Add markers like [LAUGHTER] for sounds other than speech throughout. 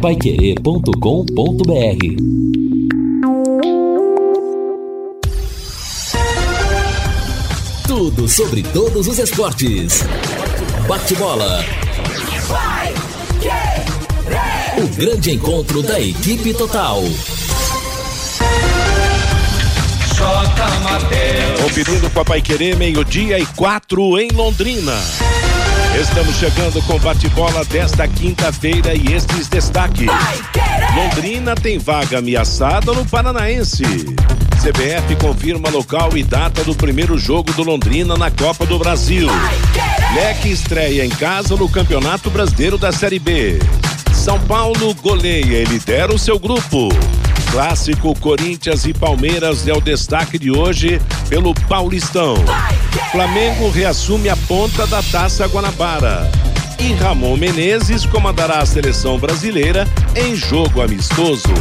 paiquerê.com.br Tudo sobre todos os esportes. Bate-bola. O grande encontro da equipe total. Conferindo com a Paiquerê, meio-dia e quatro em Londrina. Estamos chegando com bate-bola desta quinta-feira e estes destaques. Londrina tem vaga ameaçada no Paranaense. CBF confirma local e data do primeiro jogo do Londrina na Copa do Brasil. Leque estreia em casa no Campeonato Brasileiro da Série B. São Paulo goleia e lidera o seu grupo. Clássico Corinthians e Palmeiras é o destaque de hoje pelo Paulistão. Flamengo reassume a ponta da Taça Guanabara. E Ramon Menezes comandará a seleção brasileira em jogo amistoso.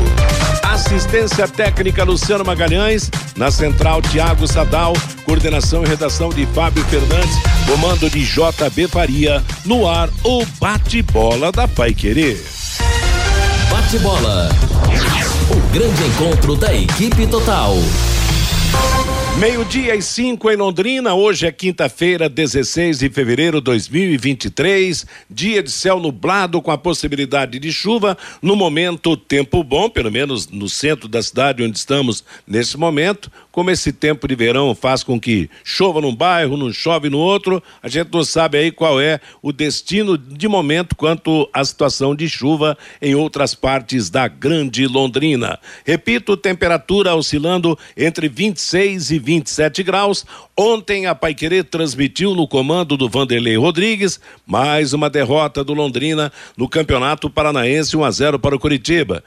Assistência técnica Luciano Magalhães, na central Tiago Sadal, coordenação e redação de Fábio Fernandes, comando de JB Faria, no ar o bate-bola da Pai Querer. Bate-bola. Grande encontro da equipe total. Meio-dia e cinco em Londrina, hoje é quinta-feira, 16 de fevereiro de 2023, dia de céu nublado com a possibilidade de chuva. No momento, tempo bom, pelo menos no centro da cidade onde estamos nesse momento. Como esse tempo de verão faz com que chova num bairro, não chove no outro, a gente não sabe aí qual é o destino de momento quanto à situação de chuva em outras partes da grande Londrina. Repito, temperatura oscilando entre 26 e 27 graus. Ontem a Paiquerê transmitiu no comando do Vanderlei Rodrigues mais uma derrota do Londrina no Campeonato Paranaense 1 a 0 para o Curitiba.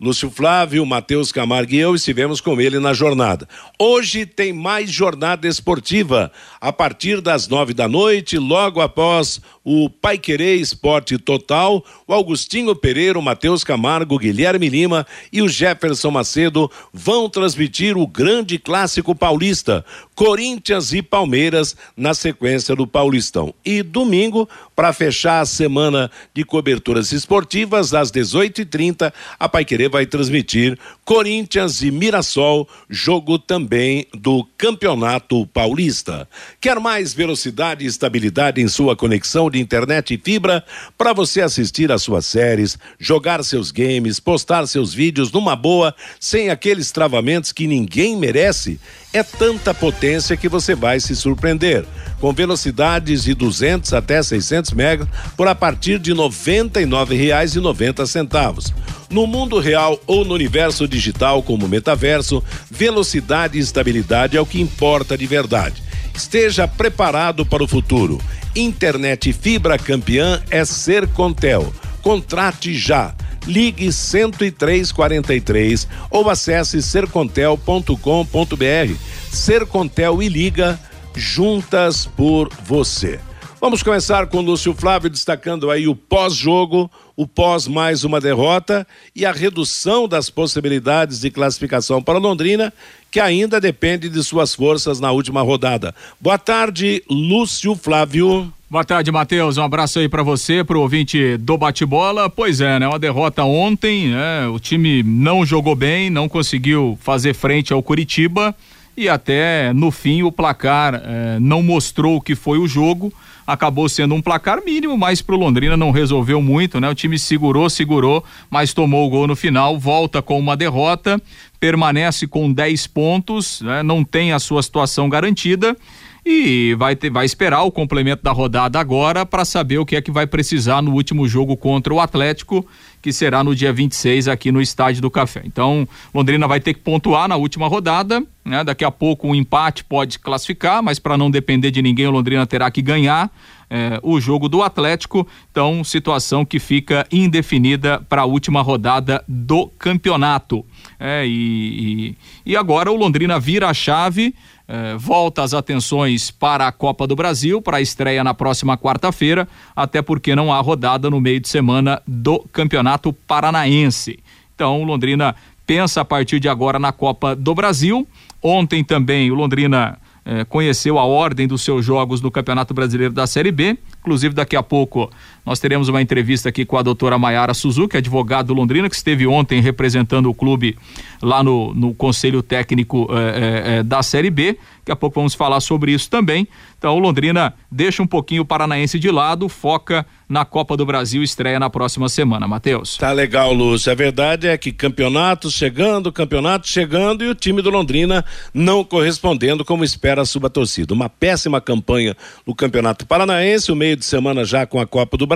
Lúcio Flávio, Matheus Camargo e eu estivemos com ele na jornada. Hoje tem mais jornada esportiva a partir das nove da noite, logo após o Pai Querer Esporte Total, o Augustinho Pereira, o Matheus Camargo, Guilherme Lima e o Jefferson Macedo vão transmitir o grande clássico paulista, Corinthians e Palmeiras, na sequência do Paulistão. E domingo, para fechar a semana de coberturas esportivas, às 18h30, a Pai Querer vai transmitir Corinthians e Mirassol, jogo também do Campeonato Paulista. Quer mais velocidade e estabilidade em sua conexão de internet e fibra para você assistir às suas séries, jogar seus games, postar seus vídeos numa boa, sem aqueles travamentos que ninguém merece? É tanta potência que você vai se surpreender. Com velocidades de 200 até 600 megas por a partir de R$ 99,90. No mundo real ou no universo digital como metaverso, velocidade e estabilidade é o que importa de verdade. Esteja preparado para o futuro. Internet fibra campeã é Sercontel. Contrate já. Ligue 10343 ou acesse sercontel.com.br. Sercontel e liga juntas por você. Vamos começar com o Lúcio Flávio destacando aí o pós-jogo, o pós mais uma derrota e a redução das possibilidades de classificação para Londrina, que ainda depende de suas forças na última rodada. Boa tarde, Lúcio Flávio. Boa tarde, Matheus. Um abraço aí para você, pro ouvinte do bate-bola. Pois é, né? Uma derrota ontem, né? O time não jogou bem, não conseguiu fazer frente ao Curitiba e até no fim o placar eh, não mostrou o que foi o jogo acabou sendo um placar mínimo, mas pro Londrina não resolveu muito, né? O time segurou, segurou, mas tomou o gol no final, volta com uma derrota, permanece com 10 pontos, né? não tem a sua situação garantida e vai ter, vai esperar o complemento da rodada agora para saber o que é que vai precisar no último jogo contra o Atlético, que será no dia 26 aqui no Estádio do Café. Então, Londrina vai ter que pontuar na última rodada, né? Daqui a pouco um empate pode classificar, mas para não depender de ninguém, o Londrina terá que ganhar eh, o jogo do Atlético. Então, situação que fica indefinida para a última rodada do campeonato. É, e, e, e agora o Londrina vira a chave eh, volta as atenções para a Copa do Brasil, para a estreia na próxima quarta-feira, até porque não há rodada no meio de semana do Campeonato Paranaense. Então, Londrina pensa a partir de agora na Copa do Brasil. Ontem também o Londrina eh, conheceu a ordem dos seus jogos no Campeonato Brasileiro da Série B. Inclusive, daqui a pouco Nós teremos uma entrevista aqui com a doutora Maiara Suzuki, advogada do Londrina, que esteve ontem representando o clube lá no, no Conselho Técnico eh, eh, da Série B. Daqui a pouco vamos falar sobre isso também. Então, o Londrina deixa um pouquinho o Paranaense de lado, foca na Copa do Brasil, estreia na próxima semana, Matheus. Tá legal, Lúcio. A verdade é que campeonatos chegando, campeonatos chegando e o time do Londrina não correspondendo como espera a sua torcida. Uma péssima campanha no Campeonato Paranaense, o meio de semana já com a Copa do Brasil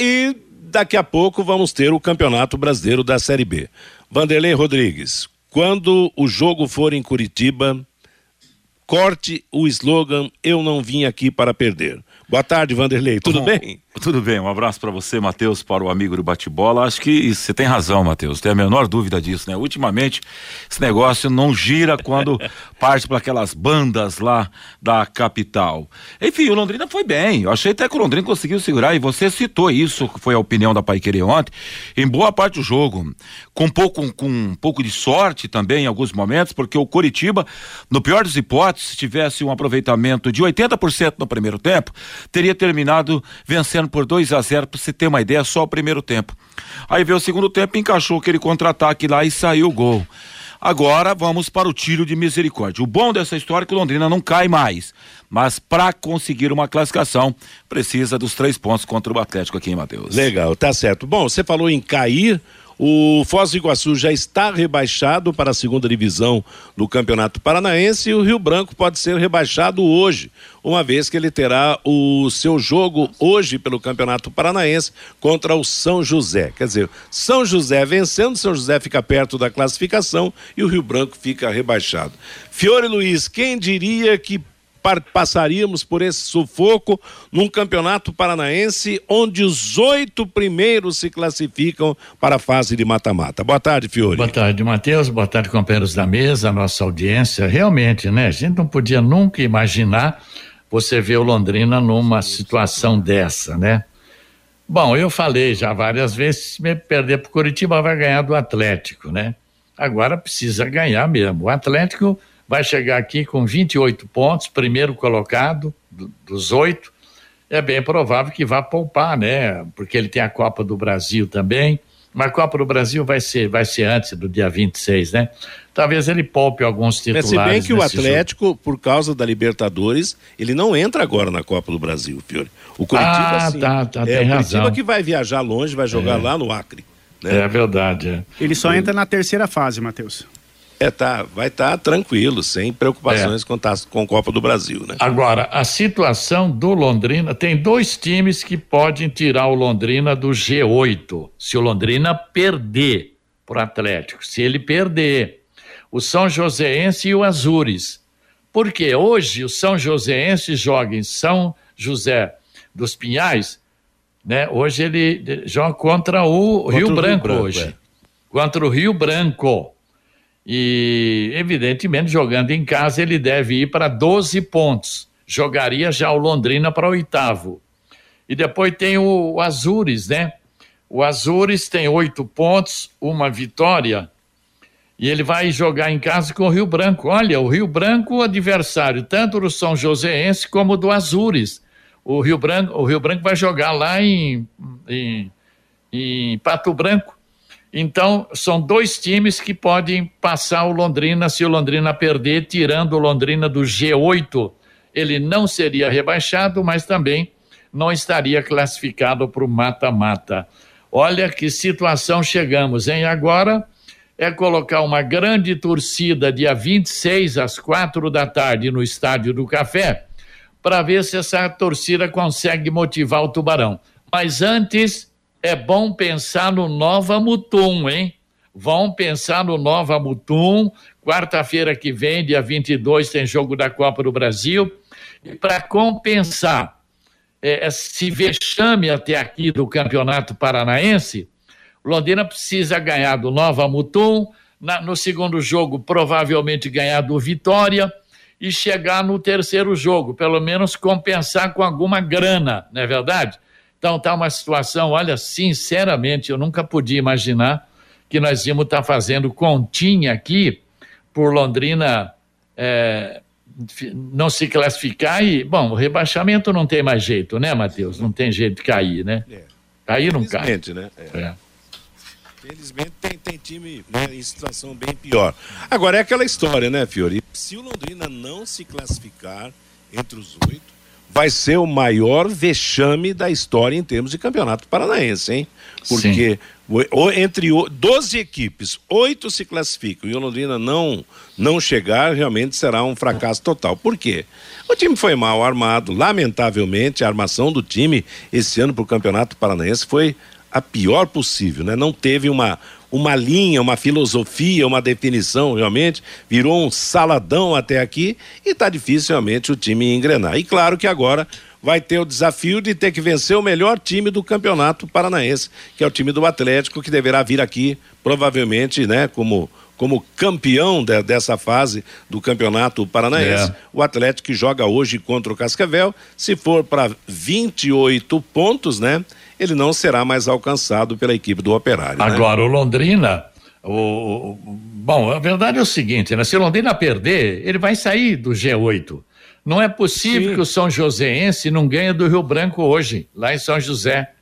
e daqui a pouco vamos ter o Campeonato Brasileiro da Série B. Vanderlei Rodrigues, quando o jogo for em Curitiba, corte o slogan Eu não vim aqui para perder. Boa tarde, Vanderlei. Tudo Bom, bem? Tudo bem. Um abraço para você, Matheus, para o amigo do bate-bola. Acho que você tem razão, Matheus. Tem a menor dúvida disso, né? Ultimamente, esse negócio não gira quando [LAUGHS] parte para aquelas bandas lá da capital. Enfim, o Londrina foi bem. Eu achei até que o Londrina conseguiu segurar, e você citou isso, que foi a opinião da Paiquerê ontem, em boa parte do jogo. Com pouco, com um pouco de sorte também em alguns momentos, porque o Coritiba, no pior das hipóteses, se tivesse um aproveitamento de 80% no primeiro tempo, teria terminado vencendo por 2 a 0 para você ter uma ideia, só o primeiro tempo. Aí veio o segundo tempo, encaixou aquele contra-ataque lá e saiu o gol. Agora vamos para o tiro de misericórdia. O bom dessa história é que o Londrina não cai mais. Mas para conseguir uma classificação, precisa dos três pontos contra o Atlético aqui em Mateus. Legal, tá certo. Bom, você falou em cair. O Foz do Iguaçu já está rebaixado para a segunda divisão do Campeonato Paranaense e o Rio Branco pode ser rebaixado hoje, uma vez que ele terá o seu jogo hoje pelo Campeonato Paranaense contra o São José. Quer dizer, São José vencendo, São José fica perto da classificação e o Rio Branco fica rebaixado. Fiore Luiz, quem diria que passaríamos por esse sufoco num campeonato paranaense onde os oito primeiros se classificam para a fase de mata-mata. Boa tarde, Fiore. Boa tarde, Matheus. Boa tarde, companheiros da mesa, nossa audiência. Realmente, né? A gente não podia nunca imaginar você ver o Londrina numa situação dessa, né? Bom, eu falei já várias vezes, se perder para o Curitiba vai ganhar do Atlético, né? Agora precisa ganhar mesmo. O Atlético vai chegar aqui com 28 pontos, primeiro colocado do, dos oito. É bem provável que vá poupar, né? Porque ele tem a Copa do Brasil também. Mas a Copa do Brasil vai ser, vai ser antes do dia 26, né? Talvez ele poupe alguns titulares. Mas se bem que o Atlético, jogo. por causa da Libertadores, ele não entra agora na Copa do Brasil, Fiore. O Curitiba, ah, sim. Tá, tá, é, tem o Curitiba que vai viajar longe, vai jogar é. lá no Acre. Né? É verdade. É. Ele só entra na terceira fase, Matheus. É, tá, vai estar tá tranquilo, sem preocupações é. com, tá, com Copa do Brasil, né? Agora, a situação do Londrina, tem dois times que podem tirar o Londrina do G8, se o Londrina perder pro Atlético, se ele perder, o São Joséense e o Azures. Porque hoje o São Joséense joga em São José dos Pinhais, né? Hoje ele joga contra o contra Rio o Branco, Rio Branco hoje. É. Contra o Rio Branco. E, evidentemente, jogando em casa, ele deve ir para 12 pontos. Jogaria já o Londrina para oitavo. E depois tem o, o Azures, né? O Azures tem oito pontos, uma vitória. E ele vai jogar em casa com o Rio Branco. Olha, o Rio Branco, adversário tanto do São Joséense como do Azures. O Rio Branco, o Rio Branco vai jogar lá em, em, em Pato Branco. Então, são dois times que podem passar o Londrina se o Londrina perder, tirando o Londrina do G8. Ele não seria rebaixado, mas também não estaria classificado para o mata-mata. Olha que situação chegamos, hein? Agora é colocar uma grande torcida dia 26 às quatro da tarde no Estádio do Café para ver se essa torcida consegue motivar o Tubarão. Mas antes é bom pensar no Nova Mutum, hein? Vão pensar no Nova Mutum. Quarta-feira que vem, dia 22, tem jogo da Copa do Brasil. E para compensar é, esse vexame até aqui do Campeonato Paranaense, Londrina precisa ganhar do Nova Mutum. Na, no segundo jogo, provavelmente ganhar do Vitória e chegar no terceiro jogo, pelo menos compensar com alguma grana, não é verdade? Então tá uma situação, olha, sinceramente, eu nunca podia imaginar que nós íamos estar tá fazendo continha aqui por Londrina é, não se classificar e, bom, o rebaixamento não tem mais jeito, né, Matheus? Não tem jeito de cair, né? É. Cair não cai. né? É. é. Felizmente tem, tem time né, em situação bem pior. Agora é aquela história, né, Fiori? Se o Londrina não se classificar entre os oito, vai ser o maior vexame da história em termos de campeonato paranaense, hein? Porque o, entre 12 equipes, oito se classificam e o Londrina não, não chegar, realmente será um fracasso total. Por quê? O time foi mal armado, lamentavelmente, a armação do time esse ano para o campeonato paranaense foi a pior possível, né? Não teve uma, uma linha, uma filosofia, uma definição realmente, virou um saladão até aqui e está difícil realmente o time engrenar. E claro que agora vai ter o desafio de ter que vencer o melhor time do campeonato paranaense, que é o time do Atlético, que deverá vir aqui provavelmente, né, como como campeão de, dessa fase do campeonato paranaense. É. O Atlético que joga hoje contra o Cascavel, se for para 28 pontos, né? ele não será mais alcançado pela equipe do Operário. Né? Agora, né? o Londrina, o, bom, a verdade é o seguinte, né? Se o Londrina perder, ele vai sair do G8. Não é possível Sim. que o São Joséense não ganhe do Rio Branco hoje, lá em São José.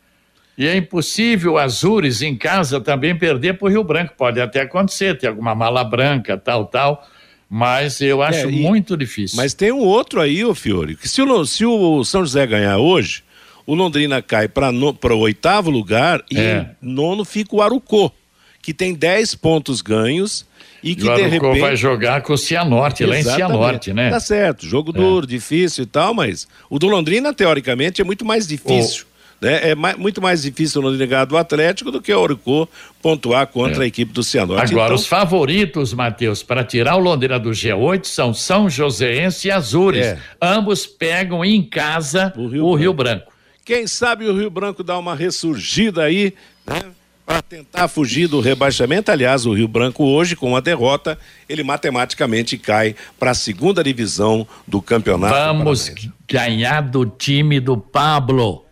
E é impossível Azures em casa também perder para o Rio Branco. Pode até acontecer, ter alguma mala branca, tal, tal. Mas eu acho é, e, muito difícil. Mas tem um outro aí, ô Fiore, que se o, se o São José ganhar hoje, o Londrina cai para o oitavo lugar e é. nono fica o Arucô, que tem 10 pontos ganhos e que e o de repente vai jogar com o Cianorte, lá em Cianorte, né? Tá certo, jogo é. duro, difícil e tal, mas o do Londrina teoricamente é muito mais difícil. Né? É mais, muito mais difícil o Londrina ganhar do Atlético do que o Arucô pontuar contra é. a equipe do Cianorte. Agora, então... os favoritos, Matheus, para tirar o Londrina do G8 são São Joséense e Azures. É. Ambos pegam em casa o Rio, o Rio Branco. Quem sabe o Rio Branco dá uma ressurgida aí, né? Para tentar fugir do rebaixamento. Aliás, o Rio Branco hoje, com a derrota, ele matematicamente cai para a segunda divisão do campeonato. Vamos ganhar do time do Pablo.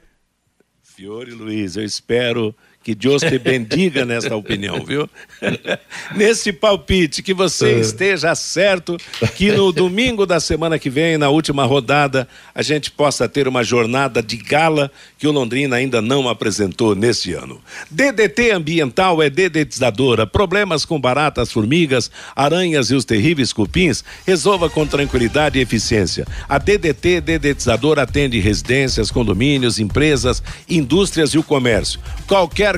Fiore Luiz, eu espero que Deus te bendiga nessa opinião, viu? [LAUGHS] Nesse palpite, que você é. esteja certo, que no [LAUGHS] domingo da semana que vem, na última rodada, a gente possa ter uma jornada de gala que o Londrina ainda não apresentou nesse ano. DDT Ambiental é dedetizadora. Problemas com baratas, formigas, aranhas e os terríveis cupins, resolva com tranquilidade e eficiência. A DDT Dedetizadora atende residências, condomínios, empresas, indústrias e o comércio.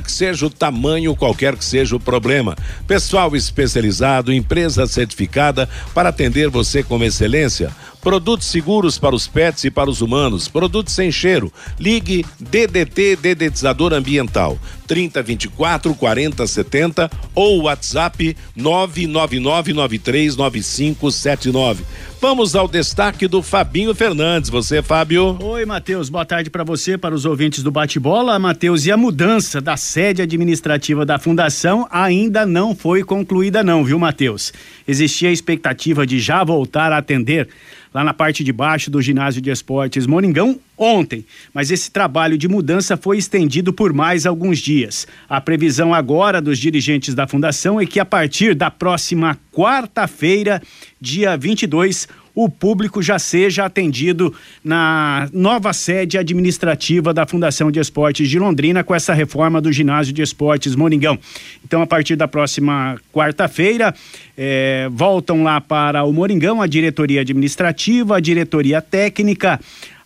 Que seja o tamanho, qualquer que seja o problema. Pessoal especializado, empresa certificada para atender você com excelência. Produtos seguros para os pets e para os humanos. Produtos sem cheiro. Ligue DDT Dedetizador Ambiental 3024 4070 ou WhatsApp 999939579. Vamos ao destaque do Fabinho Fernandes. Você, Fábio? Oi, Matheus. Boa tarde para você, para os ouvintes do Bate-Bola. Matheus, e a mudança da sede administrativa da fundação ainda não foi concluída não, viu, Matheus? Existia a expectativa de já voltar a atender lá na parte de baixo do ginásio de esportes Moringão ontem, mas esse trabalho de mudança foi estendido por mais alguns dias. A previsão agora dos dirigentes da fundação é que a partir da próxima quarta-feira, dia 22, o público já seja atendido na nova sede administrativa da Fundação de Esportes de Londrina com essa reforma do ginásio de esportes Moringão. Então, a partir da próxima quarta-feira, eh, voltam lá para o Moringão a diretoria administrativa, a diretoria técnica,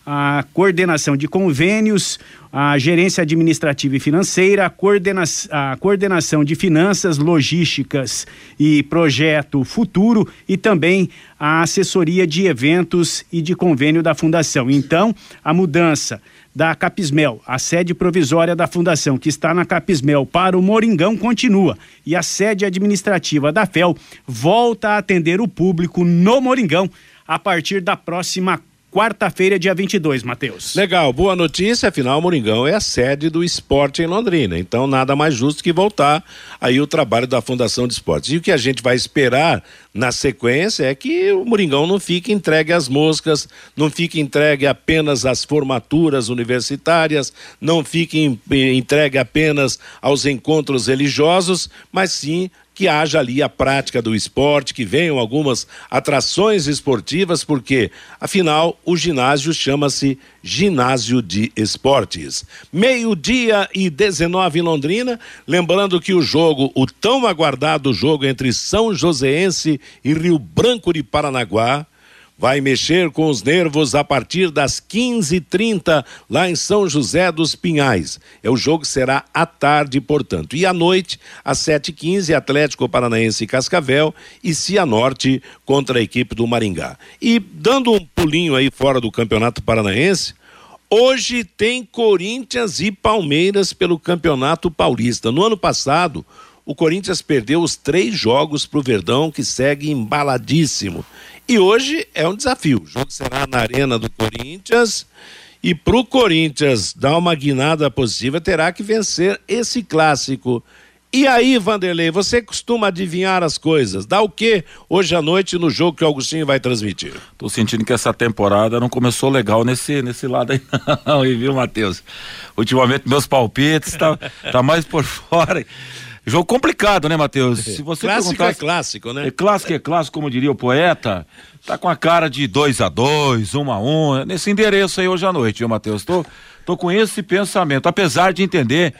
a coordenação de convênios, a gerência administrativa e financeira, a, coordena a coordenação de finanças, logísticas e projeto futuro e também a assessoria de eventos e de convênio da fundação. Então, a mudança da Capismel, a sede provisória da fundação que está na Capismel para o Moringão continua e a sede administrativa da FEL volta a atender o público no Moringão a partir da próxima quarta-feira, dia 22, Matheus. Legal, boa notícia, afinal, Moringão é a sede do esporte em Londrina, então nada mais justo que voltar aí o trabalho da Fundação de Esportes. E o que a gente vai esperar na sequência é que o Moringão não fique entregue às moscas, não fique entregue apenas às formaturas universitárias, não fique entregue apenas aos encontros religiosos, mas sim que haja ali a prática do esporte, que venham algumas atrações esportivas, porque, afinal, o ginásio chama-se Ginásio de Esportes. Meio-dia e 19 em Londrina. Lembrando que o jogo, o tão aguardado jogo entre São Joséense e Rio Branco de Paranaguá, vai mexer com os nervos a partir das 15h30 lá em São José dos Pinhais. É o jogo será à tarde, portanto. E à noite, às 7h15, Atlético Paranaense Cascavel e Cianorte contra a equipe do Maringá. E dando um pulinho aí fora do Campeonato Paranaense, hoje tem Corinthians e Palmeiras pelo Campeonato Paulista. No ano passado, o Corinthians perdeu os três jogos para o Verdão, que segue embaladíssimo. E hoje é um desafio. O jogo será na Arena do Corinthians. E para o Corinthians dar uma guinada positiva, terá que vencer esse clássico. E aí, Vanderlei, você costuma adivinhar as coisas. Dá o que hoje à noite no jogo que o Augustinho vai transmitir? Tô sentindo que essa temporada não começou legal nesse, nesse lado aí, [LAUGHS] não, viu, Matheus? Ultimamente meus palpites tá, tá mais por fora. Jogo complicado, né, Matheus? Se você clássico é clássico, né? É clássico é clássico, como diria o poeta. Tá com a cara de 2 a 2 1 a 1 um, nesse endereço aí hoje à noite, viu, Matheus? Tô, tô com esse pensamento, apesar de entender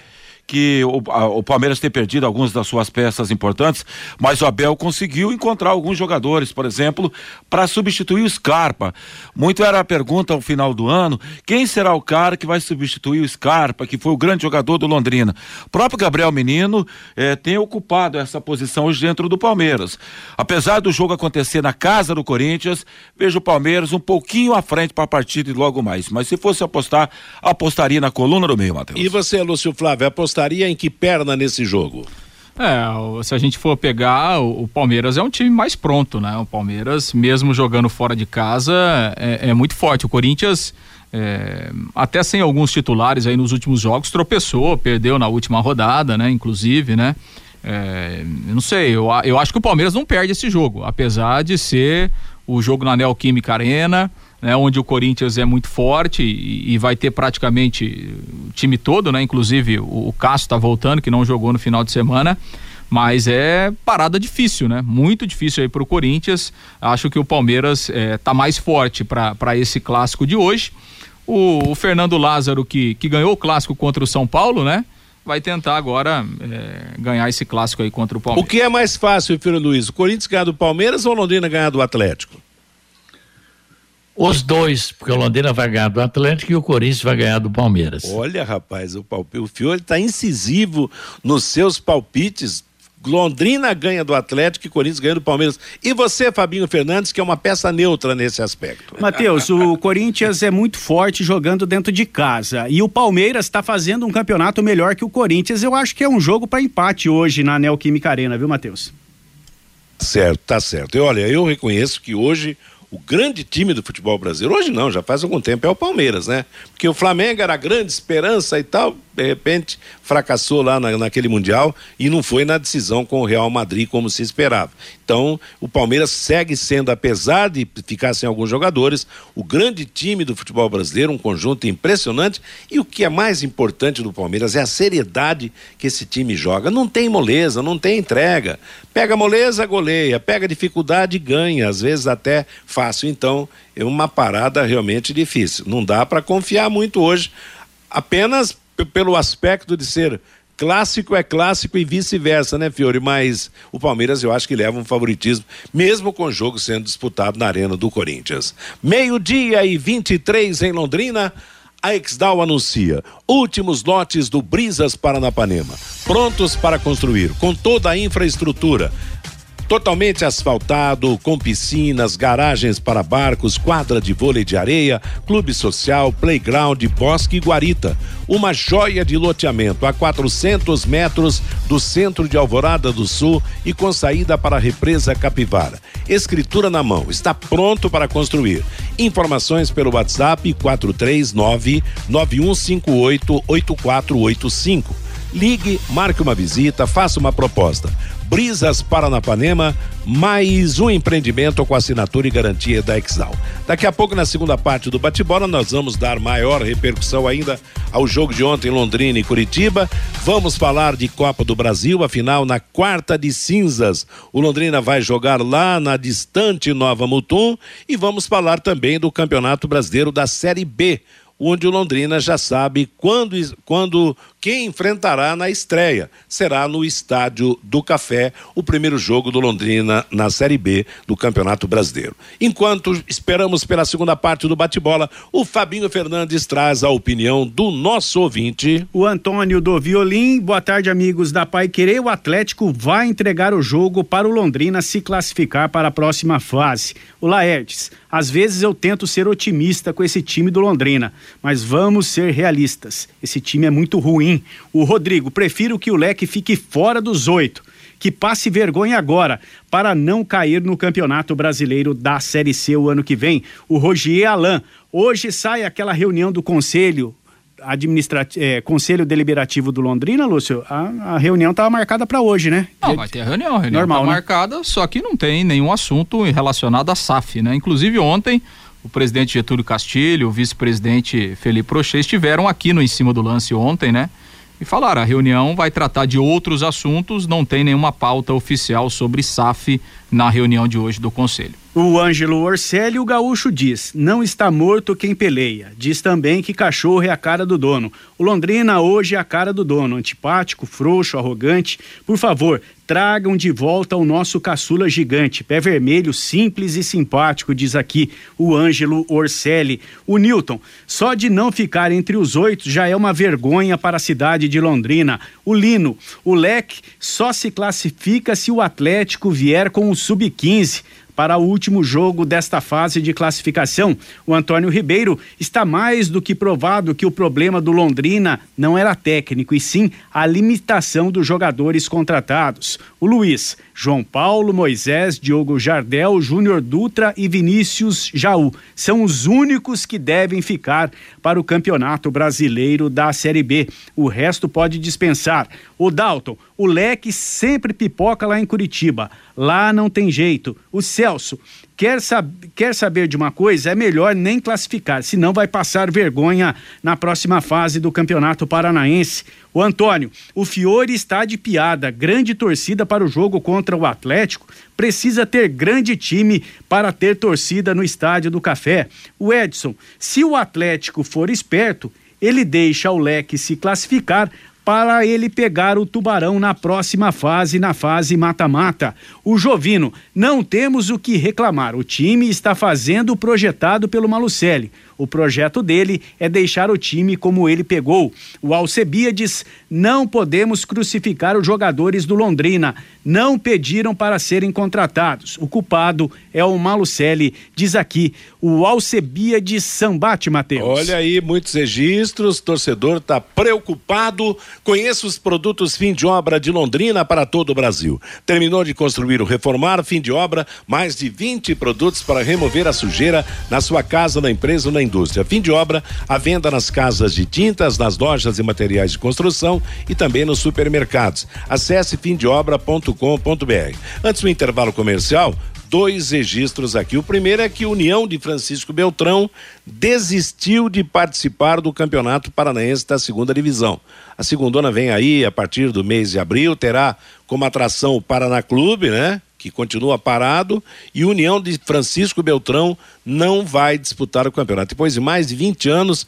que o, a, o, Palmeiras tem perdido algumas das suas peças importantes, mas o Abel conseguiu encontrar alguns jogadores, por exemplo, para substituir o Scarpa. Muito era a pergunta ao final do ano: quem será o cara que vai substituir o Scarpa, que foi o grande jogador do Londrina? O próprio Gabriel Menino eh, tem ocupado essa posição hoje dentro do Palmeiras. Apesar do jogo acontecer na casa do Corinthians, vejo o Palmeiras um pouquinho à frente para a partida e logo mais. Mas se fosse apostar, apostaria na coluna do meio, Matheus. E você, Lúcio Flávio, apostaria apostaria em que perna nesse jogo? É, se a gente for pegar, o, Palmeiras é um time mais pronto, né? O Palmeiras, mesmo jogando fora de casa, é, é muito forte. O Corinthians, é, até sem alguns titulares aí nos últimos jogos, tropeçou, perdeu na última rodada, né? Inclusive, né? É, não sei, eu, eu acho que o Palmeiras não perde esse jogo, apesar de ser o jogo na Neoquímica Arena né, onde o Corinthians é muito forte e, e, vai ter praticamente o time todo, né? Inclusive o, o Cássio está voltando, que não jogou no final de semana. Mas é parada difícil, né? Muito difícil aí para o Corinthians. Acho que o Palmeiras está é, mais forte para esse clássico de hoje. O, o, Fernando Lázaro, que, que ganhou o clássico contra o São Paulo, né? vai tentar agora é, ganhar esse clássico aí contra o Palmeiras. O que é mais fácil, filho Luiz? O Corinthians ganhar do Palmeiras ou o Londrina ganhar do Atlético? Os dois, porque o Londrina vai ganhar do Atlético e o Corinthians vai ganhar do Palmeiras. Olha, rapaz, o, palpite, o Fiore está incisivo nos seus palpites. Londrina ganha do Atlético e Corinthians ganha do Palmeiras. E você, Fabinho Fernandes, que é uma peça neutra nesse aspecto. Matheus, o [LAUGHS] Corinthians é muito forte jogando dentro de casa. E o Palmeiras está fazendo um campeonato melhor que o Corinthians. Eu acho que é um jogo para empate hoje na Neoquímica Arena, viu, Matheus? Certo, tá certo. E olha, eu reconheço que hoje o grande time do futebol brasileiro, hoje não, já faz algum tempo, é o Palmeiras, né? Porque o Flamengo era a grande esperança e tal, de repente fracassou lá na, naquele Mundial e não foi na decisão com o Real Madrid como se esperava. Então, o Palmeiras segue sendo, apesar de ficar sem alguns jogadores, o grande time do futebol brasileiro, um conjunto impressionante. E o que é mais importante do Palmeiras é a seriedade que esse time joga. Não tem moleza, não tem entrega. Pega moleza, goleia. Pega dificuldade, ganha. Às vezes até fácil. Então, é uma parada realmente difícil. Não dá para confiar muito hoje, apenas pelo aspecto de ser clássico é clássico e vice-versa, né, Fiore? Mas o Palmeiras eu acho que leva um favoritismo, mesmo com o jogo sendo disputado na Arena do Corinthians. Meio-dia e 23 em Londrina. A Exdal anuncia últimos lotes do Brisas Paranapanema, prontos para construir, com toda a infraestrutura Totalmente asfaltado, com piscinas, garagens para barcos, quadra de vôlei de areia, clube social, playground, bosque e guarita. Uma joia de loteamento a 400 metros do centro de Alvorada do Sul e com saída para a represa Capivara. Escritura na mão, está pronto para construir. Informações pelo WhatsApp 439 9158 8485. Ligue, marque uma visita, faça uma proposta. Brisas Paranapanema, mais um empreendimento com assinatura e garantia da Exal. Daqui a pouco, na segunda parte do bate-bola, nós vamos dar maior repercussão ainda ao jogo de ontem, Londrina e Curitiba. Vamos falar de Copa do Brasil, afinal, na quarta de cinzas, o Londrina vai jogar lá na distante Nova Mutum e vamos falar também do Campeonato Brasileiro da Série B, onde o Londrina já sabe quando, quando quem enfrentará na estreia será no Estádio do Café, o primeiro jogo do Londrina na Série B do Campeonato Brasileiro. Enquanto esperamos pela segunda parte do bate-bola, o Fabinho Fernandes traz a opinião do nosso ouvinte. O Antônio do Violim, boa tarde, amigos da Pai Querer. O Atlético vai entregar o jogo para o Londrina se classificar para a próxima fase. O Laertes, às vezes eu tento ser otimista com esse time do Londrina, mas vamos ser realistas. Esse time é muito ruim o Rodrigo, prefiro que o Leque fique fora dos oito. Que passe vergonha agora para não cair no Campeonato Brasileiro da Série C o ano que vem. O Rogier Alain. Hoje sai aquela reunião do Conselho administrativo, é, Conselho Deliberativo do Londrina, Lúcio, a, a reunião estava marcada para hoje, né? Não, vai ter a reunião, a reunião Normal, tá né? marcada, só que não tem nenhum assunto relacionado à SAF, né? Inclusive ontem o presidente Getúlio Castilho, o vice-presidente Felipe Prochê estiveram aqui no Em Cima do Lance ontem, né? E falaram, a reunião vai tratar de outros assuntos, não tem nenhuma pauta oficial sobre SAF na reunião de hoje do Conselho. O Ângelo Orcelli, o gaúcho, diz: não está morto quem peleia. Diz também que cachorro é a cara do dono. O Londrina hoje é a cara do dono, antipático, frouxo, arrogante. Por favor, tragam de volta o nosso caçula gigante, pé vermelho, simples e simpático, diz aqui o Ângelo Orcelli. O Newton, só de não ficar entre os oito já é uma vergonha para a cidade de Londrina. O Lino, o Leque só se classifica se o Atlético vier com o sub-15 para o último jogo desta fase de classificação. O Antônio Ribeiro está mais do que provado que o problema do Londrina não era técnico, e sim a limitação dos jogadores contratados. O Luiz, João Paulo, Moisés, Diogo Jardel, Júnior Dutra e Vinícius Jaú são os únicos que devem ficar para o Campeonato Brasileiro da Série B. O resto pode dispensar. O Dalton, o leque sempre pipoca lá em Curitiba. Lá não tem jeito. O Celso, quer, sab quer saber de uma coisa? É melhor nem classificar, senão vai passar vergonha na próxima fase do Campeonato Paranaense. O Antônio, o Fiore está de piada, grande torcida para o jogo contra o Atlético, precisa ter grande time para ter torcida no Estádio do Café. O Edson, se o Atlético for esperto, ele deixa o leque se classificar para ele pegar o Tubarão na próxima fase, na fase mata-mata. O Jovino, não temos o que reclamar. O time está fazendo o projetado pelo Malucelli. O projeto dele é deixar o time como ele pegou. O Alcebiades, não podemos crucificar os jogadores do Londrina. Não pediram para serem contratados. O culpado é o Malucelli, diz aqui o Alcebiades Sambate, Matheus. Olha aí, muitos registros, torcedor está preocupado. Conheça os produtos fim de obra de Londrina para todo o Brasil. Terminou de construir ou reformar, fim de obra, mais de 20 produtos para remover a sujeira na sua casa, na empresa ou na indústria. Fim de obra, a venda nas casas de tintas, nas lojas e materiais de construção e também nos supermercados. Acesse fimdeobra.com.br. Antes do intervalo comercial, dois registros aqui. O primeiro é que União de Francisco Beltrão desistiu de participar do Campeonato Paranaense da Segunda Divisão. A segundona vem aí a partir do mês de abril, terá como atração o Paraná Clube, né? Que continua parado, e União de Francisco Beltrão não vai disputar o campeonato. Depois de mais de 20 anos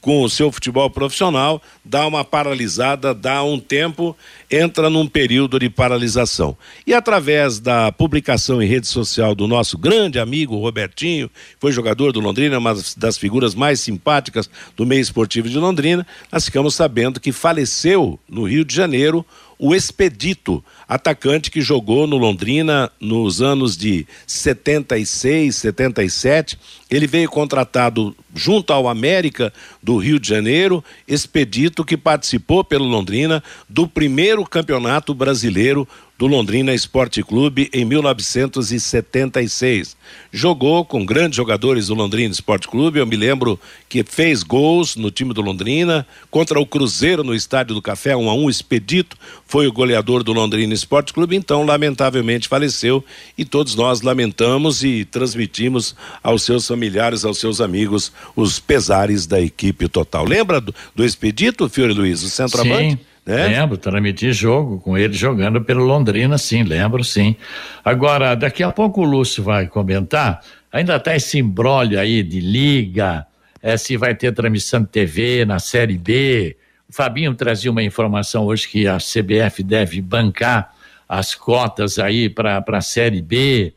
com o seu futebol profissional, dá uma paralisada, dá um tempo, entra num período de paralisação. E através da publicação em rede social do nosso grande amigo Robertinho, foi jogador do Londrina, uma das figuras mais simpáticas do meio esportivo de Londrina, nós ficamos sabendo que faleceu no Rio de Janeiro o Expedito, atacante que jogou no Londrina nos anos de 76, 77. Ele veio contratado junto ao América do Rio de Janeiro, Expedito que participou pelo Londrina do primeiro campeonato brasileiro do Londrina Esporte Clube em 1976. Jogou com grandes jogadores do Londrina Esporte Clube. Eu me lembro que fez gols no time do Londrina contra o Cruzeiro no Estádio do Café, 1 a 1 Expedito foi o goleador do Londrina Esporte Clube, então lamentavelmente faleceu e todos nós lamentamos e transmitimos aos seus familiares, aos seus amigos os pesares da equipe total. Lembra do, do Expedito, Fiore Luiz, o centroavante? Sim. Né? Lembro, transmiti jogo com ele jogando pelo Londrina, sim, lembro sim. Agora, daqui a pouco o Lúcio vai comentar, ainda tá esse embrólio aí de liga, é, se vai ter transmissão de TV na Série B. O Fabinho trazia uma informação hoje que a CBF deve bancar as cotas aí para a Série B.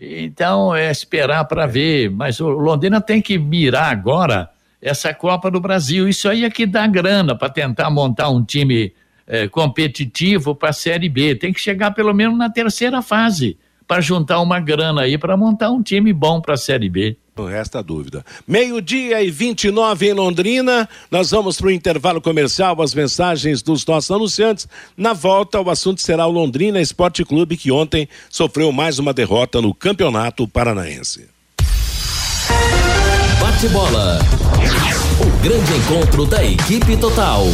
Então, é esperar para ver. Mas o Londrina tem que mirar agora essa Copa do Brasil. Isso aí é que dá grana para tentar montar um time é, competitivo para a Série B. Tem que chegar pelo menos na terceira fase para juntar uma grana aí para montar um time bom para a Série B. Não resta dúvida. Meio-dia e 29 em Londrina. Nós vamos para o intervalo comercial, as mensagens dos nossos anunciantes. Na volta, o assunto será o Londrina Esporte Clube, que ontem sofreu mais uma derrota no Campeonato Paranaense. Bate bola. O grande encontro da equipe total.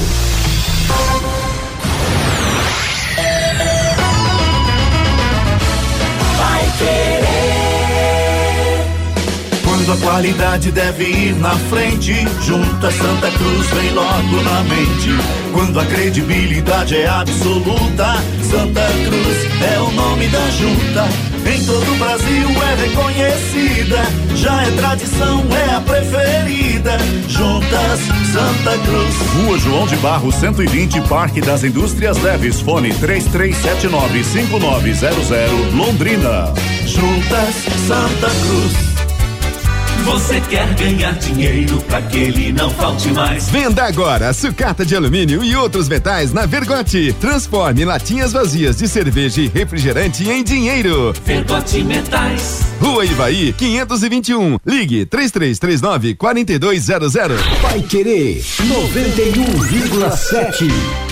Quando a qualidade deve ir na frente, junta Santa Cruz vem logo na mente. Quando a credibilidade é absoluta, Santa Cruz é o nome da junta. Em todo o Brasil é reconhecida, já é tradição, é a preferida. Juntas Santa Cruz. Rua João de Barro 120, Parque das Indústrias Leves, fone 33795900, Londrina. Juntas Santa Cruz. Você quer ganhar dinheiro para que ele não falte mais? Venda agora sucata de alumínio e outros metais na Vergote. Transforme latinhas vazias de cerveja e refrigerante em dinheiro. Vergote Metais. Rua Ivaí, 521. Ligue 3339 4200. Vai querer 91,7.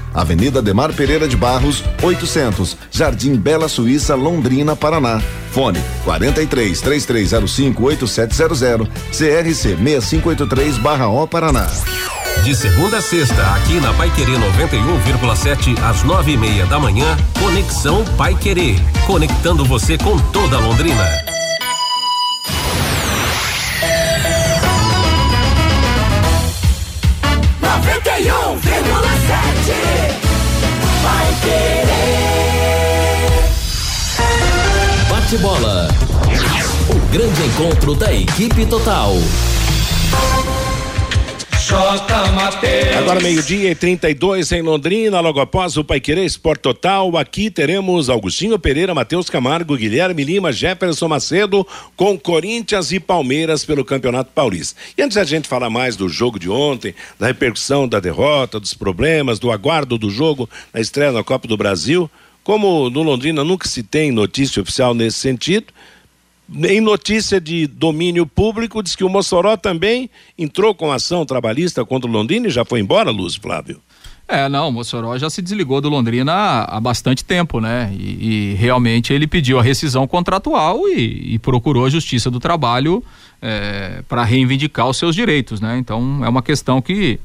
Avenida Demar Pereira de Barros, 800, Jardim Bela Suíça, Londrina, Paraná. Fone 43 3305 8700, CRC 6583/O Paraná. De segunda a sexta, aqui na Pai Querer 91,7 às nove e meia da manhã, Conexão Pai Querer, conectando você com toda Londrina. Noventa e um sete. Vai querer. Bate bola. O grande encontro da equipe total. Agora meio-dia e 32 em Londrina, logo após o Paiquerê Esporte Total, aqui teremos Augustinho Pereira, Matheus Camargo, Guilherme Lima, Jefferson Macedo com Corinthians e Palmeiras pelo Campeonato Paulista. E antes da gente falar mais do jogo de ontem, da repercussão da derrota, dos problemas, do aguardo do jogo na estreia na Copa do Brasil, como no Londrina nunca se tem notícia oficial nesse sentido, em notícia de domínio público, diz que o Mossoró também entrou com ação trabalhista contra o Londrina e já foi embora, Luz Flávio. É, não, o Mossoró já se desligou do Londrina há, bastante tempo, né? E, e, realmente ele pediu a rescisão contratual e, e procurou a Justiça do Trabalho é, para reivindicar os seus direitos, né? Então é uma questão que,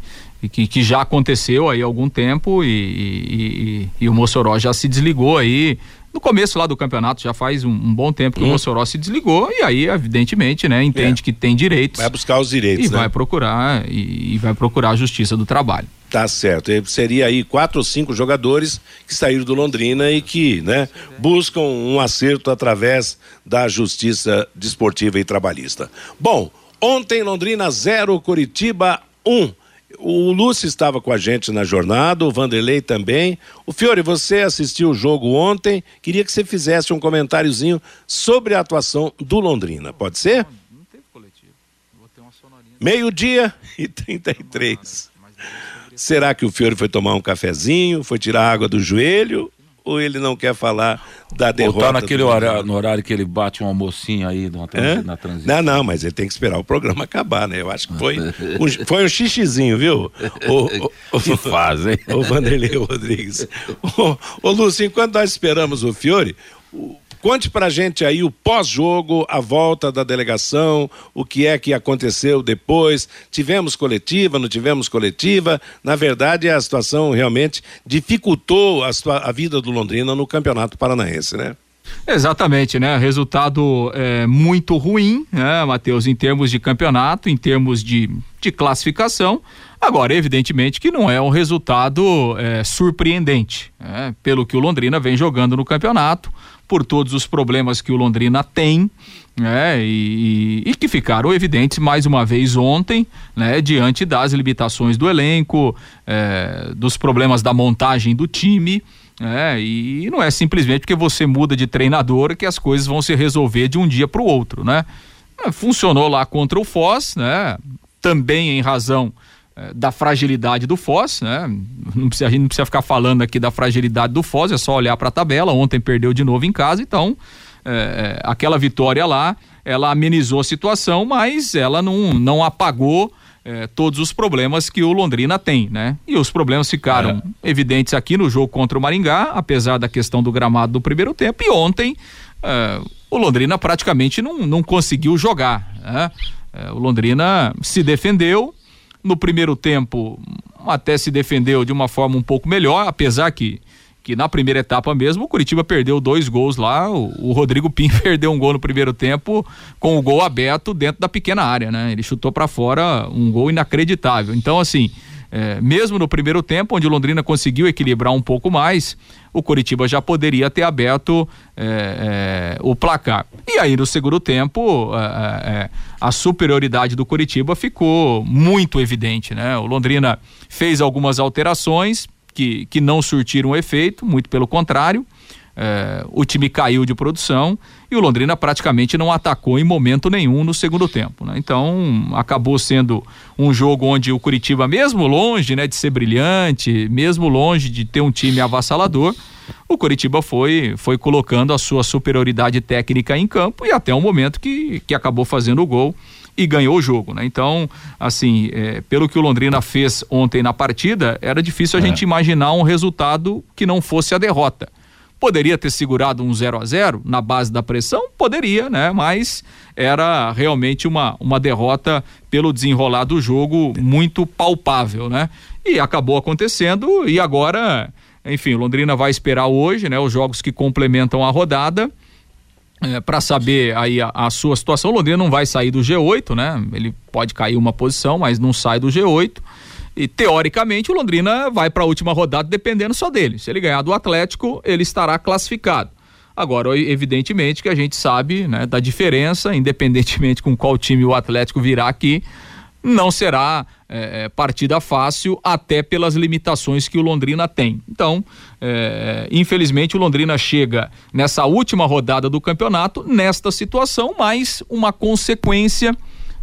que, que já aconteceu aí há algum tempo e, e, e, o Mossoró já se desligou aí no começo lá do campeonato, já faz um, um bom tempo que hum. o Mossoró se desligou e aí, evidentemente, né, entende é. que tem direitos. Vai buscar os direitos, e né? vai procurar e, e vai procurar a justiça do trabalho. Tá certo. E seria aí quatro ou cinco jogadores que saíram do Londrina e que, né, buscam um acerto através da justiça desportiva e trabalhista. Bom, ontem Londrina 0, Curitiba 1. Um. O Lúcio estava com a gente na jornada, o Vanderlei também. O Fiore, você assistiu o jogo ontem. Queria que você fizesse um comentáriozinho sobre a atuação do Londrina. Pode ser? Não, não teve coletivo. Meio-dia e 33. Será que o Fiore foi tomar um cafezinho, foi tirar água do joelho ou ele não quer falar da derrota? Ou tá naquele horário, no horário que ele bate um almocinho aí na, trans, na transição. Não, não, mas ele tem que esperar o programa acabar, né? Eu acho que foi um, foi um xixizinho, viu? [LAUGHS] O, o, que faz, hein? O Vanderlei Rodrigues. [LAUGHS] Ô, ô Lúcio, enquanto nós esperamos o Fiore, Conte pra gente aí o pós-jogo, a volta da delegação, o que é que aconteceu depois. Tivemos coletiva, não tivemos coletiva. Na verdade, a situação realmente dificultou a, a vida do Londrina no Campeonato Paranaense, né? Exatamente, né? Resultado é, muito ruim, né, Matheus, em termos de campeonato, em termos de, de classificação. Agora, evidentemente que não é um resultado é, surpreendente, né? pelo que o Londrina vem jogando no campeonato, por todos os problemas que o Londrina tem, né? E, e, que ficaram evidentes mais uma vez ontem, né? Diante das limitações do elenco, é, dos problemas da montagem do time. É, e não é simplesmente porque você muda de treinador que as coisas vão se resolver de um dia para o outro, né? É, funcionou lá contra o Foz, né? Também em razão é, da fragilidade do Foz, né? Não precisa, a gente não precisa ficar falando aqui da fragilidade do Foz, é só olhar para a tabela. Ontem perdeu de novo em casa, então é, é, aquela vitória lá, ela amenizou a situação, mas ela não, não apagou é, todos os problemas que o Londrina tem, né? E os problemas ficaram é. evidentes aqui no jogo contra o Maringá, apesar da questão do gramado do primeiro tempo. E ontem é, o Londrina praticamente não, não conseguiu jogar. Né? É, o Londrina se defendeu no primeiro tempo, até se defendeu de uma forma um pouco melhor, apesar que que na primeira etapa mesmo o Curitiba perdeu dois gols lá, o, o, Rodrigo Pinho [LAUGHS] perdeu um gol no primeiro tempo com o gol aberto dentro da pequena área, né? Ele chutou para fora um gol inacreditável. Então assim, é, mesmo no primeiro tempo, onde o Londrina conseguiu equilibrar um pouco mais, o Curitiba já poderia ter aberto é, é, o placar. E aí, no segundo tempo, é, é, a superioridade do Curitiba ficou muito evidente, né? O Londrina fez algumas alterações, que, que não surtiram efeito, muito pelo contrário. É, o time caiu de produção e o Londrina praticamente não atacou em momento nenhum no segundo tempo. Né? Então acabou sendo um jogo onde o Curitiba, mesmo longe né, de ser brilhante, mesmo longe de ter um time avassalador, o Curitiba foi, foi colocando a sua superioridade técnica em campo e até o momento que, que acabou fazendo o gol e ganhou o jogo, né? Então, assim, é, pelo que o Londrina fez ontem na partida, era difícil a é. gente imaginar um resultado que não fosse a derrota. Poderia ter segurado um 0 a 0 na base da pressão? Poderia, né? Mas era realmente uma, uma derrota pelo desenrolar do jogo muito palpável, né? E acabou acontecendo e agora, enfim, o Londrina vai esperar hoje, né? Os jogos que complementam a rodada é, para saber aí a, a, sua situação. O Londrina não vai sair do G8, né? Ele pode cair uma posição, mas não sai do G8. E teoricamente o Londrina vai para a última rodada dependendo só dele. Se ele ganhar do Atlético, ele estará classificado. Agora, evidentemente que a gente sabe né, da diferença, independentemente com qual time o Atlético virá aqui, não será é, é, partida fácil, até pelas limitações que o Londrina tem. Então, é, infelizmente, o Londrina chega nessa última rodada do campeonato nesta situação, mas uma consequência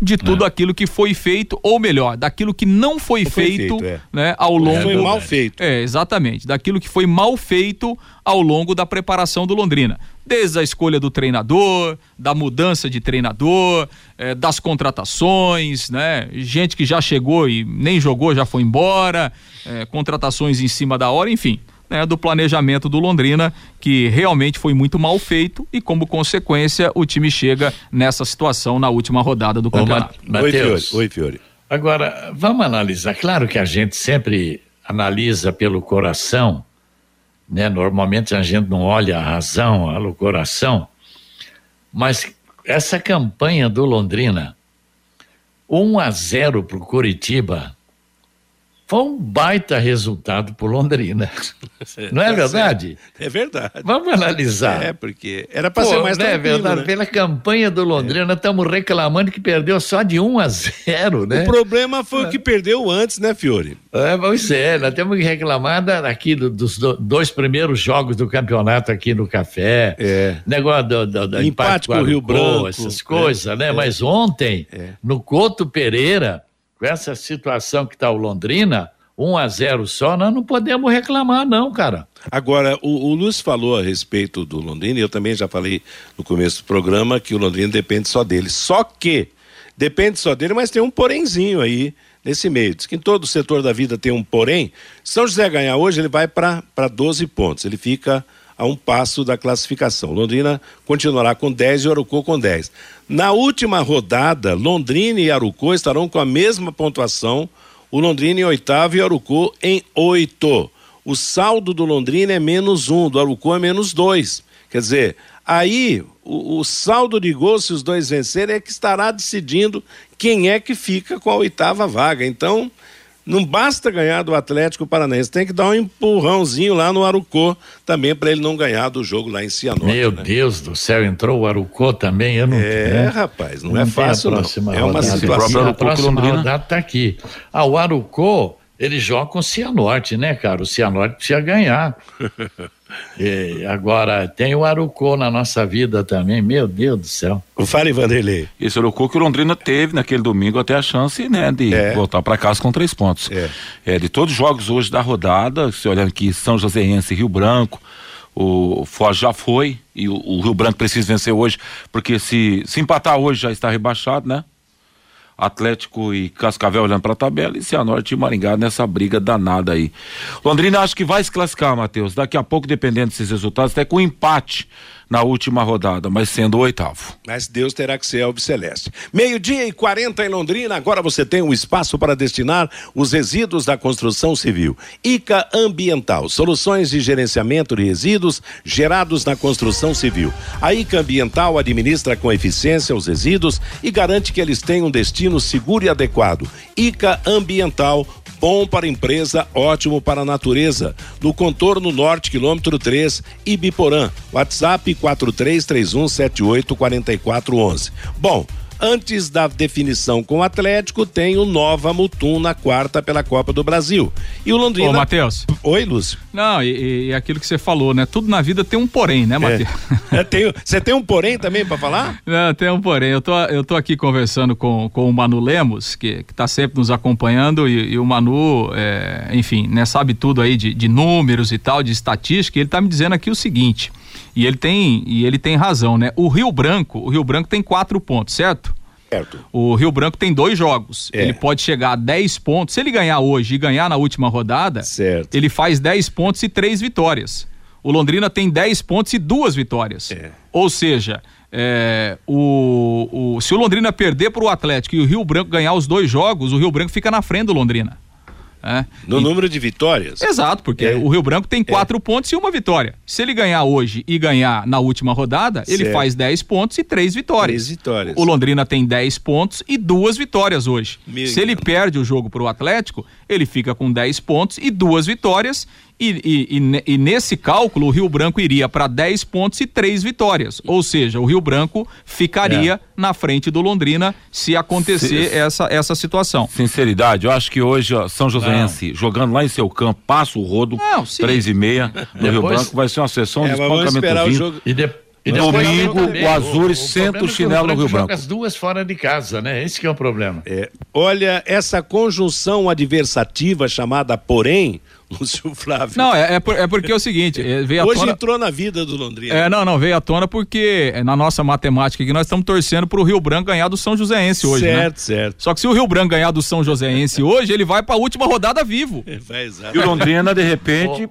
de tudo é. aquilo que foi feito, ou melhor, daquilo que não foi, foi feito, feito é. né, ao longo. Foi mal feito. É, exatamente. Daquilo que foi mal feito ao longo da preparação do Londrina. Desde a escolha do treinador, da mudança de treinador, é, das contratações, né? Gente que já chegou e nem jogou, já foi embora, é, contratações em cima da hora, enfim né, do planejamento do Londrina, que realmente foi muito mal feito e, como consequência, o time chega nessa situação na última rodada do campeonato. Ô, Oi, Fiore. Oi, Fiore. Agora, vamos analisar. Claro que a gente sempre analisa pelo coração, né? Normalmente a gente não olha a razão, olha o coração, mas essa campanha do Londrina, 1 a 0 para o Curitiba, foi um baita resultado para Londrina. [LAUGHS] Não é tá verdade? É verdade. Vamos analisar. É, porque era para ser mais não é verdade. Né? Pela campanha do Londrina, estamos é. reclamando que perdeu só de 1 a 0, né? O problema foi é. o que perdeu antes, né, Fiore? É, pois é, nós temos que reclamar aqui do, dos dois primeiros jogos do campeonato aqui no Café. É. Negócio do, do, do empate, empate com o Rio Branco. Essas coisas, é. né? Mas ontem, é. no Couto Pereira com essa situação que está o Londrina, 1 a 0 só, nós não podemos reclamar, não, cara. Agora, o, o Lúcio falou a respeito do Londrina, e eu também já falei no começo do programa que o Londrina depende só dele. Só que depende só dele, mas tem um porémzinho aí nesse meio. Diz que em todo o setor da vida tem um porém. São José ganhar hoje, ele vai para 12 pontos. Ele fica a um passo da classificação. Londrina continuará com 10 e Arucô com 10. Na última rodada, Londrina e Arucô estarão com a mesma pontuação, o Londrina em oitavo e Arucô em oito. O saldo do Londrina é menos um, do Arucô é menos dois. Quer dizer, aí o, o, saldo de gols, se os dois vencerem, é que estará decidindo quem é que fica com a oitava vaga. Então, não basta ganhar do Atlético Paranaense, tem que dar um empurrãozinho lá no Arucô também para ele não ganhar do jogo lá em Cianorte. Meu né? Deus do céu, entrou o Arucô também, eu não É, né? rapaz, não, não é fácil não. É uma situação. A próxima rodada tá aqui. Ah, o Arucô, ele joga com o Cianorte, né, cara? O Cianorte precisa ganhar. [LAUGHS] E agora, tem o Arucô na nossa vida também, meu Deus do céu. Fale, Vanderlei. Esse Arucô que o Londrina teve naquele domingo até a chance, né, de É. voltar para casa com três pontos. É. de todos os jogos hoje da rodada, se olhando aqui, São Joséense e Rio Branco, o Foz já foi e o, o Rio Branco precisa vencer hoje, porque se, se empatar hoje já está rebaixado, né? Atlético e Cascavel olhando para a tabela e Cianorte e Maringá nessa briga danada aí. Londrina acho que vai se classificar, Matheus. Daqui a pouco, dependendo desses resultados, até com empate na última rodada, mas sendo o oitavo. Mas Deus terá que ser Albiceleste. Meio-dia e 40 em Londrina, agora você tem um espaço para destinar os resíduos da construção civil. ICA Ambiental, soluções de gerenciamento de resíduos gerados na construção civil. A ICA Ambiental administra com eficiência os resíduos e garante que eles tenham um destino seguro e adequado. ICA Ambiental bom para a empresa, ótimo para a natureza. No contorno norte, quilômetro 3, Ibiporã. WhatsApp 4331784411. Bom, antes da definição com o Atlético, tem o Nova Mutum na quarta pela Copa do Brasil. E o Londrina. Ô, Matheus. Oi, Lúcio. Não, e, e aquilo que você falou, né? Tudo na vida tem um porém, né, Matheus? [LAUGHS] É, tem- Você tem um porém também para falar? Não, tem um porém. Eu tô, eu tô aqui conversando com, com o Manu Lemos, que, que tá sempre nos acompanhando, e, e o Manu, é, enfim, né, sabe tudo aí de, de números e tal, de estatística, e ele tá me dizendo aqui o seguinte, e ele tem, e ele tem razão, né? O Rio Branco, o Rio Branco tem quatro pontos, certo? Certo. O Rio Branco tem dois jogos. É. Ele pode chegar a 10 pontos. Se ele ganhar hoje e ganhar na última rodada, Certo. ele faz 10 pontos e três vitórias. O Londrina tem 10 pontos e duas vitórias. É. Ou seja, é, o, o- se o Londrina perder para o Atlético e o Rio Branco ganhar os dois jogos, o Rio Branco fica na frente do Londrina. É. No E- número de vitórias? Exato, porque É. o Rio Branco tem quatro pontos e uma vitória. Se ele ganhar hoje e ganhar na última rodada, ele Certo. faz 10 pontos e três vitórias. Três vitórias. O Londrina tem 10 pontos e duas vitórias hoje. Meu Se ele perde o jogo pro Atlético, ele fica com 10 pontos e duas vitórias. E, e- e e nesse cálculo, o Rio Branco iria para 10 pontos e três vitórias. Ou seja, o Rio Branco ficaria na frente do Londrina se acontecer Se- essa, essa situação. Sinceridade, eu acho que hoje ó, São Joséense jogando lá em seu campo, passa o rodo, Não, sim. três e meia, [LAUGHS] no Rio Depois- Branco vai ser uma sessão É, de espancamento esperar o vindo. jogo. E, de, e depois domingo, o Azures o senta o é que chinelo no Rio Branco. as duas fora de casa, né? Esse que é o problema. É, olha, essa conjunção adversativa chamada porém, [LAUGHS] Lúcio Flávio. Não, é, é, por- é porque é o seguinte, é, veio à Hoje tona... entrou na vida do Londrina. É, não, não, veio à tona porque é, na nossa matemática aqui nós estamos torcendo pro Rio Branco ganhar do São Joséense hoje, né? certo, certo. Só que se o Rio Branco ganhar do São Joséense [LAUGHS] hoje, ele vai pra última rodada vivo. É, vai, exato. E o Londrina, de repente,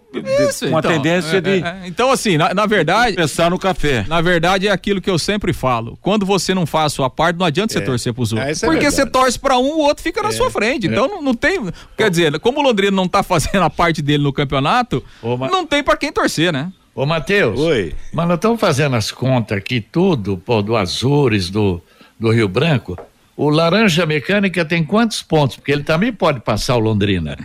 Isso, com a então, tendência é, de é, é. Então, assim, na, na verdade, pensar no café. na verdade é aquilo que eu sempre falo. Quando você não faz a sua parte, não adianta você torcer pros outros. Ah, é porque você torce pra um, o outro fica na sua frente. Então não, não tem. Quer dizer, como o Londrina não tá [LAUGHS] fazendo a parte dele no campeonato, Ô, Ma- não tem pra quem torcer, né? Ô, Matheus. Oi. Mas nós estamos fazendo as contas aqui, tudo, pô, do Azures, do, do Rio Branco. O Laranja Mecânica tem quantos pontos? Porque ele também pode passar o Londrina.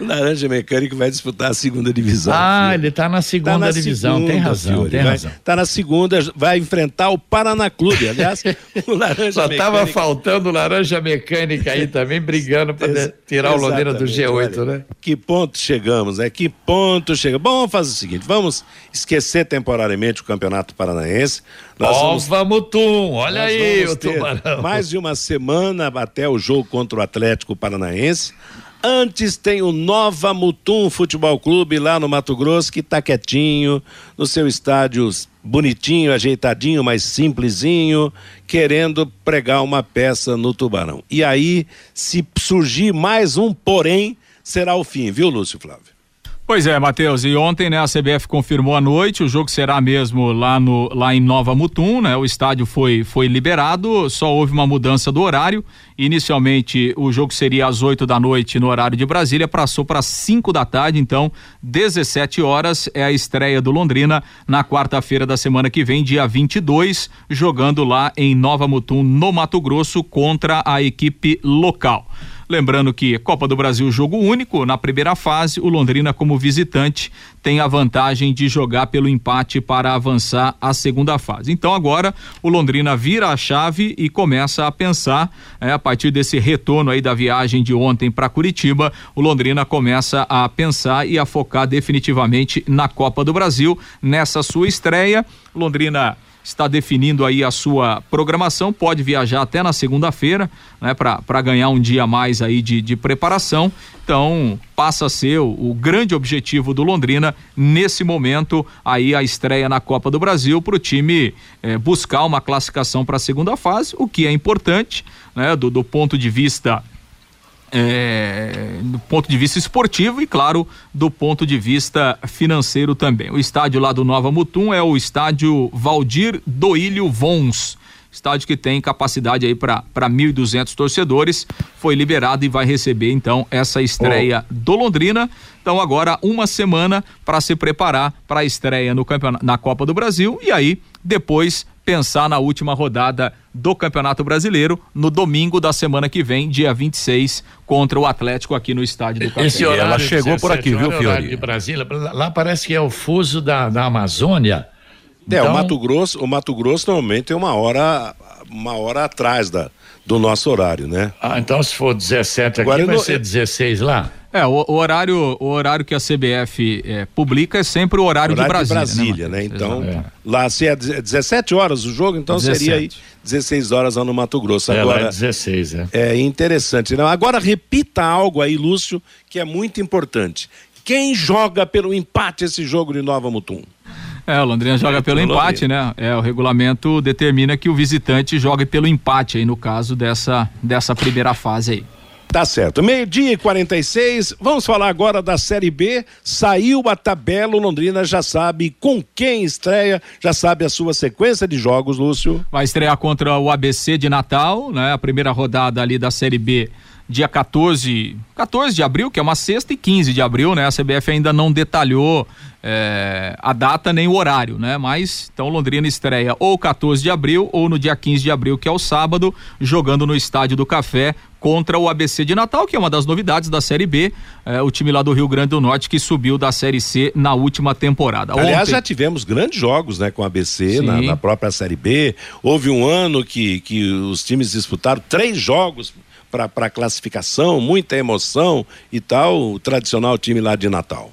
O Laranja Mecânico vai disputar a segunda divisão. Ah, filho. ele está na segunda Tá na divisão, tem segunda, razão, Fiore, tem vai, razão. Tá na segunda, vai enfrentar o Paraná Clube. Aliás, [LAUGHS] o Laranja Só estava Mecânico. faltando o Laranja Mecânica aí também, brigando para tirar o Londrina do exatamente, G8, olha, né? Que ponto chegamos, né? Que ponto chegamos. Bom, vamos fazer o seguinte: vamos esquecer temporariamente o Campeonato Paranaense. Nós vamos Nova Mutum, olha aí vamos o tubarão. Mais de uma semana até o jogo contra o Atlético Paranaense. Antes tem o Nova Mutum Futebol Clube lá no Mato Grosso, que está quietinho, no seu estádio bonitinho, ajeitadinho, mas simplesinho, querendo pregar uma peça no Tubarão. E aí, se surgir mais um porém, será o fim, viu, Lúcio Flávio? Pois é, Matheus, e ontem, né, a CBF confirmou à noite, o jogo será mesmo lá no lá em Nova Mutum, né? O estádio foi foi liberado, só houve uma mudança do horário. Inicialmente o jogo seria às 8 da noite no horário de Brasília, passou para 5 da tarde, então 17 horas é a estreia do Londrina na quarta-feira da semana que vem, dia 22, jogando lá em Nova Mutum, no Mato Grosso, contra a equipe local. Lembrando que Copa do Brasil jogo único, na primeira fase, o Londrina como visitante tem a vantagem de jogar pelo empate para avançar à segunda fase. Então agora o Londrina vira a chave e começa a pensar, é, a partir desse retorno aí da viagem de ontem para Curitiba, o Londrina começa a pensar e a focar definitivamente na Copa do Brasil nessa sua estreia. Londrina está definindo aí a sua programação, pode viajar até na segunda-feira, né, para ganhar um dia mais aí de, de preparação. Então, passa a ser o, o, grande objetivo do Londrina nesse momento aí a estreia na Copa do Brasil para o time eh, buscar uma classificação para a segunda fase, o que é importante, né, do, do ponto de vista é, do ponto de vista esportivo e, claro, do ponto de vista financeiro também. O estádio lá do Nova Mutum é o estádio Valdir Doílio Vons. Estádio que tem capacidade aí para 1.200 torcedores, foi liberado e vai receber então essa estreia oh. do Londrina. Então agora uma semana para se preparar para a estreia no campeonato, na Copa do Brasil e aí depois pensar na última rodada do Campeonato Brasileiro no domingo da semana que vem, dia 26, contra o Atlético aqui no estádio do Café. Esse horário, ela chegou por aqui, viu, Fiori? de Brasília, lá parece que é o fuso da, da Amazônia. É, então... o Mato Grosso, o Mato Grosso normalmente tem uma hora, uma hora atrás da, do nosso horário, né? Ah, então se for 17 aqui, Agora, vai ser 16 lá? É, o, o, horário, o horário que a CBF é, publica é sempre o horário, horário de Brasília. De Brasília, né? né? Então, é. lá se é 17 horas o jogo, então 17. seria aí 16 horas lá no Mato Grosso. É, Agora, é 16, é. É interessante. Né? Agora repita algo aí, Lúcio, que é muito importante. Quem joga pelo empate esse jogo de Nova Mutum? É, o Londrina joga é, pelo empate, né? É, o regulamento determina que o visitante jogue pelo empate aí no caso dessa, dessa primeira fase aí. Tá certo. Meio-dia e 46. Vamos falar agora da Série B. Saiu a tabela. O Londrina já sabe com quem estreia, já sabe a sua sequência de jogos, Lúcio. Vai estrear contra o ABC de Natal, né? A primeira rodada ali da Série B dia 14, 14 de abril, que é uma sexta, e 15 de abril, né? A CBF ainda não detalhou é, a data nem o horário, né? Mas então Londrina estreia ou 14 de abril ou no dia 15 de abril, que é o sábado, jogando no Estádio do Café contra o ABC de Natal, que é uma das novidades da Série B, é, o time lá do Rio Grande do Norte que subiu da Série C na última temporada. Aliás, Ontem... já tivemos grandes jogos, né, com o ABC na, na, própria Série B. Houve um ano que, que os times disputaram três jogos para classificação, muita emoção e tal, o tradicional time lá de Natal.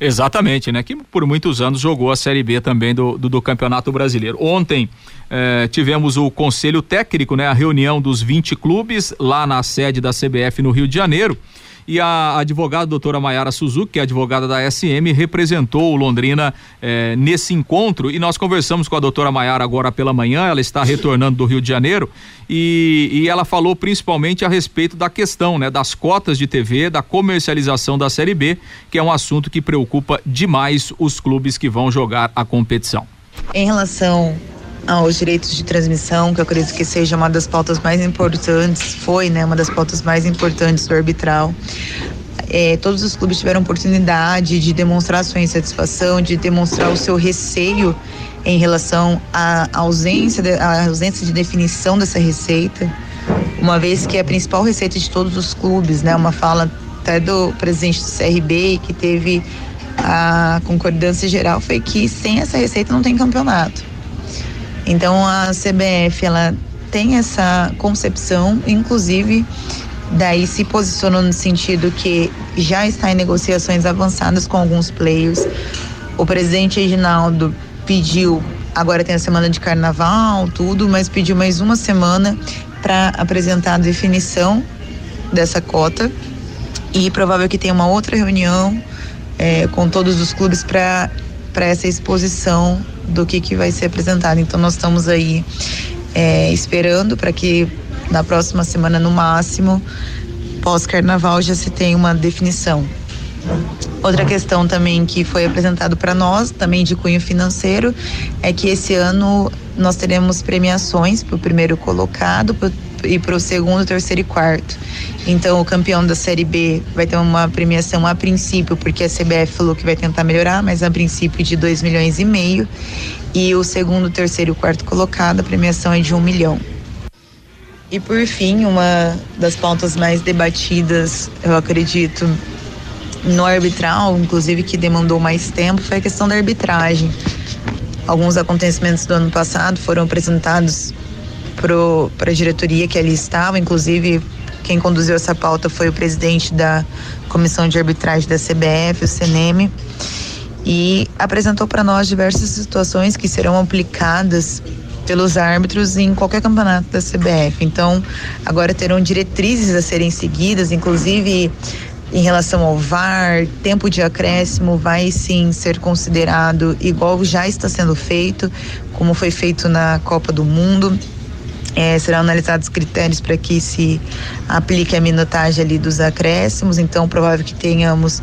Exatamente, né? Que por muitos anos jogou a Série B também do, do, do Campeonato Brasileiro. Ontem eh, tivemos o conselho técnico, né? A reunião dos 20 clubes lá na sede da CBF no Rio de Janeiro e a advogada doutora Maiara Suzuki, que é advogada da SM, representou o Londrina eh, nesse encontro e nós conversamos com a doutora Maiara agora pela manhã, ela está retornando do Rio de Janeiro e, e ela falou principalmente a respeito da questão, né, das cotas de TV, da comercialização da Série B, que é um assunto que preocupa demais os clubes que vão jogar a competição. Em relação aos direitos de transmissão, que eu acredito que seja uma das pautas mais importantes, foi né, uma das pautas mais importantes do arbitral. É, todos os clubes tiveram oportunidade de demonstrar sua insatisfação, de demonstrar o seu receio em relação à ausência de, à ausência de definição dessa receita, uma vez que é a principal receita de todos os clubes, né, uma fala até do presidente do CRB que teve a concordância geral foi que sem essa receita não tem campeonato. Então a CBF ela tem essa concepção, inclusive daí se posicionou no sentido que já está em negociações avançadas com alguns players. O presidente Reginaldo pediu, agora tem a semana de carnaval, tudo, mas pediu mais uma semana para apresentar a definição dessa cota e provável que tenha uma outra reunião é, com todos os clubes para essa exposição do que, que vai ser apresentado. Então nós estamos aí é, esperando para que na próxima semana, no máximo, pós-carnaval, já se tenha uma definição. Outra questão também que foi apresentado para nós, também de cunho financeiro, é que esse ano nós teremos premiações para o primeiro colocado e para o segundo, terceiro e quarto. Então, o campeão da Série B vai ter uma premiação a princípio, porque a CBF falou que vai tentar melhorar, mas a princípio de 2 milhões e meio. E o segundo, terceiro e quarto colocado, a premiação é de um milhão. E por fim, uma das pautas mais debatidas, eu acredito, no arbitral, inclusive que demandou mais tempo, foi a questão da arbitragem. Alguns acontecimentos do ano passado foram apresentados para a diretoria que ali estava, inclusive quem conduziu essa pauta foi o presidente da comissão de arbitragem da CBF, o CNM, e apresentou para nós diversas situações que serão aplicadas pelos árbitros em qualquer campeonato da CBF. Então, agora terão diretrizes a serem seguidas, inclusive em relação ao VAR, tempo de acréscimo vai sim ser considerado igual já está sendo feito, como foi feito na Copa do Mundo. É, serão analisados critérios para que se aplique a minutagem ali dos acréscimos, então provável que tenhamos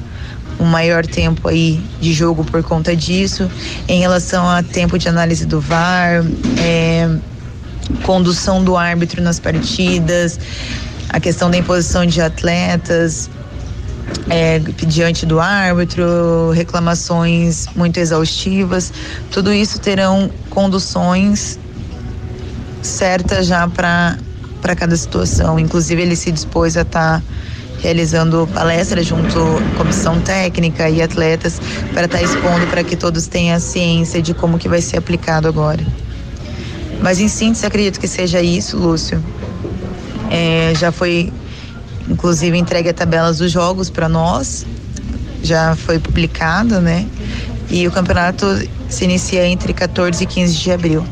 um maior tempo aí de jogo por conta disso. Em relação a tempo de análise do VAR, é, condução do árbitro nas partidas, a questão da imposição de atletas, é, diante do árbitro, reclamações muito exaustivas, tudo isso terão conduções certas já para cada situação. Inclusive, ele se dispôs a estar. Tá realizando palestras junto à comissão técnica e atletas para estar tá expondo para que todos tenham ciência de como que vai ser aplicado agora. Mas em síntese, acredito que seja isso, Lúcio. É, já foi inclusive entregue a tabelas dos jogos para nós, já foi publicada, né? E o campeonato se inicia entre 14 e 15 de abril.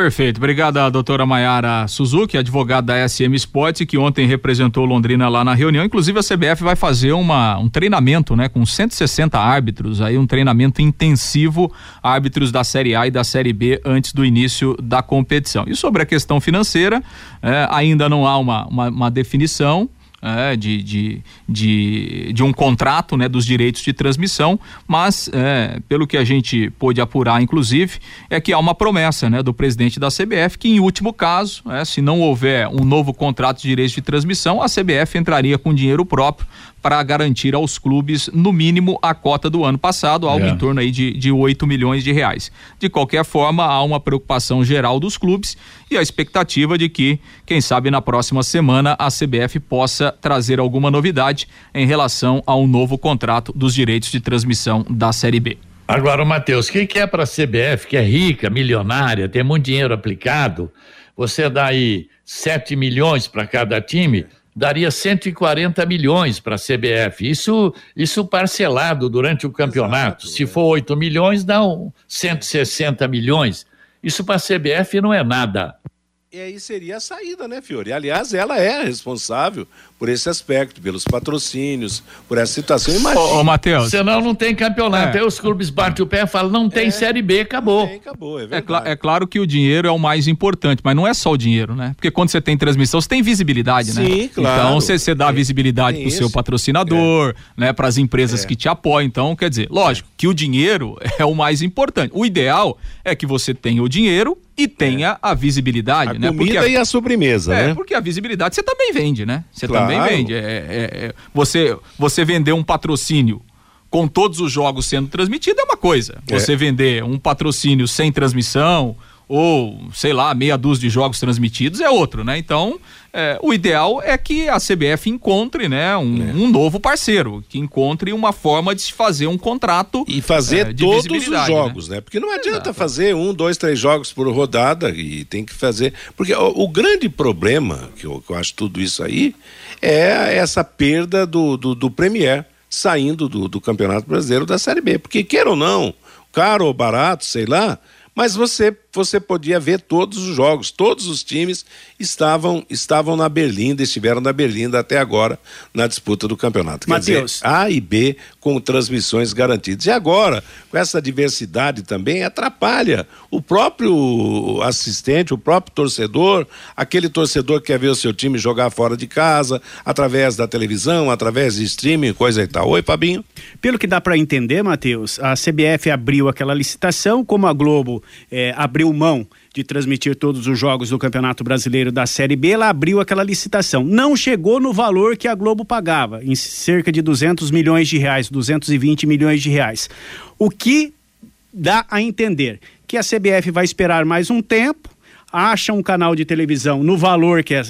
Perfeito. Obrigada, doutora Maiara Suzuki, advogada da SM Sports, que ontem representou Londrina lá na reunião. Inclusive, a CBF vai fazer uma, um treinamento, né, com 160 árbitros, aí um treinamento intensivo, árbitros da Série A e da Série B antes do início da competição. E sobre a questão financeira, é, ainda não há uma, uma, uma definição é, de, de, de, de, um contrato né, dos direitos de transmissão, mas é, pelo que a gente pôde apurar, inclusive, é que há uma promessa né, do presidente da CBF que, em último caso, é, se não houver um novo contrato de direitos de transmissão, a CBF entraria com dinheiro próprio para garantir aos clubes, no mínimo, a cota do ano passado, algo é. em torno aí de, de 8 milhões de reais. De qualquer forma, há uma preocupação geral dos clubes e a expectativa de que, quem sabe, na próxima semana a CBF possa trazer alguma novidade em relação ao novo contrato dos direitos de transmissão da Série B. Agora, Matheus, o que, que é para a CBF, que é rica, milionária, tem muito dinheiro aplicado, você dá aí 7 milhões para cada time daria 140 milhões para a CBF. Isso, isso parcelado durante o campeonato. Exato, Se é. for 8 milhões, dá um 160 milhões. Isso para a CBF não é nada. E aí seria a saída, né, Fiore? Aliás, ela é responsável por esse aspecto, pelos patrocínios, por essa situação. Imagina. Ô, ô Matheus. Senão não tem campeonato. É. Aí os clubes batem o pé e falam, não tem é. Série B, acabou. Tem, acabou, é, é, cl é, claro que o dinheiro é o mais importante, mas não é só o dinheiro, né? Porque quando você tem transmissão, você tem visibilidade, Sim, né? Sim, claro. Então você, você dá visibilidade para o seu patrocinador, é. né? Para as empresas é. que te apoiam. Então, quer dizer, lógico que o dinheiro [LAUGHS] é o mais importante. O ideal é que você tenha o dinheiro e tenha é. a visibilidade, a né? Comida porque a, e a sobremesa, é, né? porque a visibilidade você também vende, né? Você claro. também vende. É, é, é, você, você vender um patrocínio com todos os jogos sendo transmitidos é uma coisa. É. Você vender um patrocínio sem transmissão ou, sei lá, meia dúzia de jogos transmitidos é outro, né? Então, é, o ideal é que a CBF encontre, né, um, é. um, novo parceiro, que encontre uma forma de se fazer um contrato e fazer é, todos os né? jogos, né? né? Porque não adianta Exato. fazer um, dois, três jogos por rodada e tem que fazer, porque o, o grande problema que eu, que eu, acho tudo isso aí é essa perda do, do, do Premier saindo do, do Campeonato Brasileiro da Série B, porque queira ou não, caro ou barato, sei lá, mas você você podia ver todos os jogos, todos os times estavam estavam na Berlinda, estiveram na Berlinda até agora na disputa do campeonato. Dizer, A e B com transmissões garantidas. E agora, com essa diversidade também, atrapalha o próprio assistente, o próprio torcedor, aquele torcedor que quer ver o seu time jogar fora de casa, através da televisão, através de streaming, coisa e tal. Oi, Fabinho. Pelo que dá para entender, Matheus, a CBF abriu aquela licitação, como a Globo eh, abriu mão de transmitir todos os jogos do Campeonato Brasileiro da Série B, ela abriu aquela licitação. Não chegou no valor que a Globo pagava, em cerca de 200 milhões de reais, 220 milhões de reais. O que dá a entender que a CBF vai esperar mais um tempo, acha um canal de televisão no valor que é,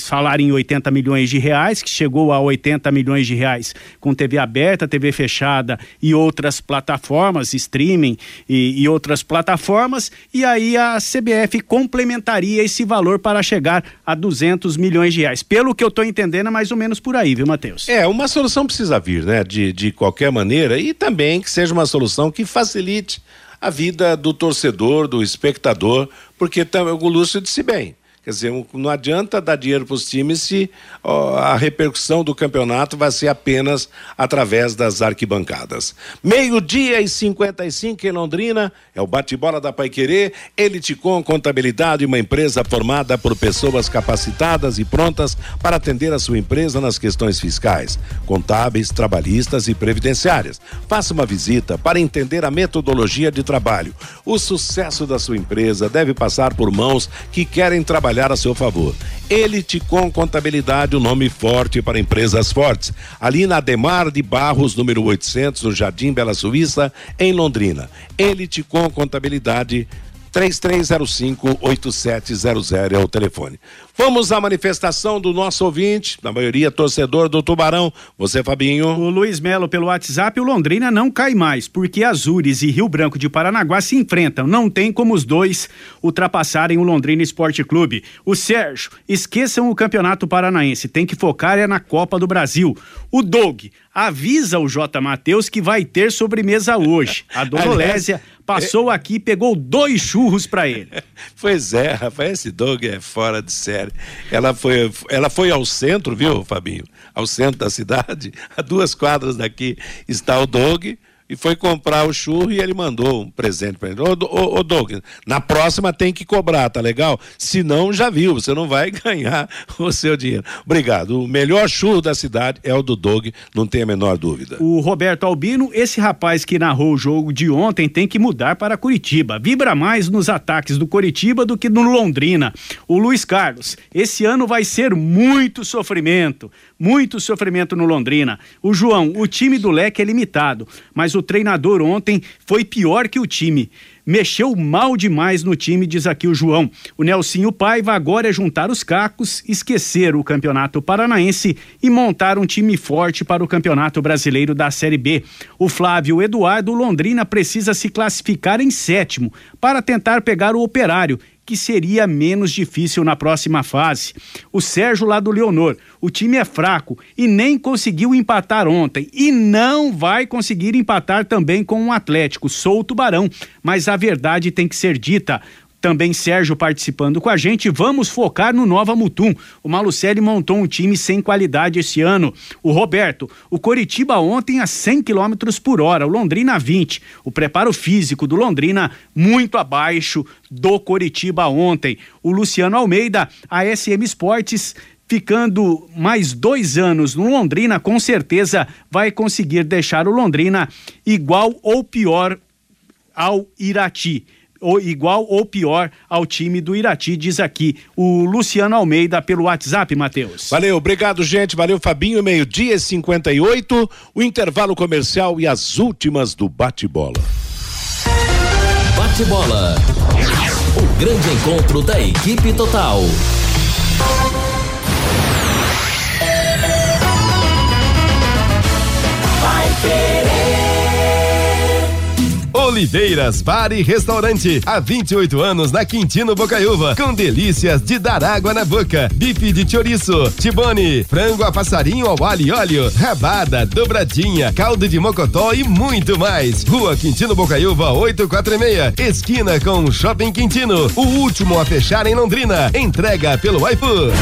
falaram em 80 milhões de reais, que chegou a 80 milhões de reais com TV aberta, TV fechada e outras plataformas, streaming e, e outras plataformas, e aí a CBF complementaria esse valor para chegar a 200 milhões de reais. Pelo que eu estou entendendo, é mais ou menos por aí, viu, Matheus? É, uma solução precisa vir, né? De, de qualquer maneira, e também que seja uma solução que facilite a vida do torcedor, do espectador, porque o Lúcio disse bem. Quer dizer, não adianta dar dinheiro para os times se a repercussão do campeonato vai ser apenas através das arquibancadas. Meio-dia e 55 em Londrina, é o bate-bola da Paiquerê, Eliticom Contabilidade, uma empresa formada por pessoas capacitadas e prontas para atender a sua empresa nas questões fiscais, contábeis, trabalhistas e previdenciárias. Faça uma visita para entender a metodologia de trabalho. O sucesso da sua empresa deve passar por mãos que querem trabalhar a seu favor. Elite com Contabilidade, o um nome forte para empresas fortes. Ali na Demar de Barros, número 800, no Jardim Bela Suíça, em Londrina. Elite com Contabilidade 3305-8700 é o telefone. Vamos à manifestação do nosso ouvinte, na maioria torcedor do Tubarão. Você, Fabinho. O Luiz Melo pelo WhatsApp, o Londrina não cai mais, porque Azures e Rio Branco de Paranaguá se enfrentam. Não tem como os dois ultrapassarem o Londrina Esporte Clube. O Sérgio, esqueçam o Campeonato Paranaense, tem que focar é na Copa do Brasil. O Doug, avisa o J. Matheus que vai ter sobremesa hoje. A [LAUGHS] Dona Lésia passou aqui e pegou dois churros para ele. [LAUGHS] Pois é, rapaz, esse Doug é fora de série. Ela foi, ela foi ao centro, viu, Fabinho? Ao centro da cidade, [LAUGHS] a duas quadras daqui está o Doug e foi comprar o churro e ele mandou um presente para ele. Ô, ô, ô Doug, na próxima tem que cobrar, tá legal? Se não, já viu, você não vai [LAUGHS] ganhar o seu dinheiro. Obrigado. O melhor churro da cidade é o do Doug, não tem a menor dúvida. O Roberto Albino, esse rapaz que narrou o jogo de ontem tem que mudar para Curitiba. Vibra mais nos ataques do Curitiba do que no Londrina. O Luiz Carlos, esse ano vai ser muito sofrimento, muito sofrimento no Londrina. O João, o time do Leque é limitado, mas o treinador ontem foi pior que o time. Mexeu mal demais no time, diz aqui o João. O Nelsinho Paiva agora é juntar os cacos, esquecer o Campeonato Paranaense e montar um time forte para o Campeonato Brasileiro da Série B. O Flávio Eduardo Londrina precisa se classificar em sétimo para tentar pegar o Operário que seria menos difícil na próxima fase. O Sérgio lá do Leonor, o time é fraco e nem conseguiu empatar ontem e não vai conseguir empatar também com o Atlético. Sou o Tubarão, mas a verdade tem que ser dita. Também Sérgio participando com a gente. Vamos focar no Nova Mutum. O Malucelli montou um time sem qualidade esse ano. O Roberto, o Coritiba ontem a 100 km por hora, o Londrina a 20. O preparo físico do Londrina muito abaixo do Coritiba ontem. O Luciano Almeida, a SM Esportes ficando mais dois anos no Londrina, com certeza vai conseguir deixar o Londrina igual ou pior ao Irati ou igual ou pior ao time do Irati, diz aqui o Luciano Almeida pelo WhatsApp, Matheus. Valeu, obrigado, gente. Valeu, Fabinho. Meio-dia e 58, o intervalo comercial e as últimas do bate-bola. Bate-bola. O grande encontro da equipe total. Ô Oliveiras Bar e Restaurante. Há 28 anos na Quintino Bocaiúva. Com delícias de dar água na boca. Bife de chouriço, tibone, frango a passarinho ao alho e óleo, rabada, dobradinha, caldo de mocotó e muito mais. Rua Quintino Bocaiúva 846. Esquina com Shopping Quintino. O último a fechar em Londrina. Entrega pelo iFood.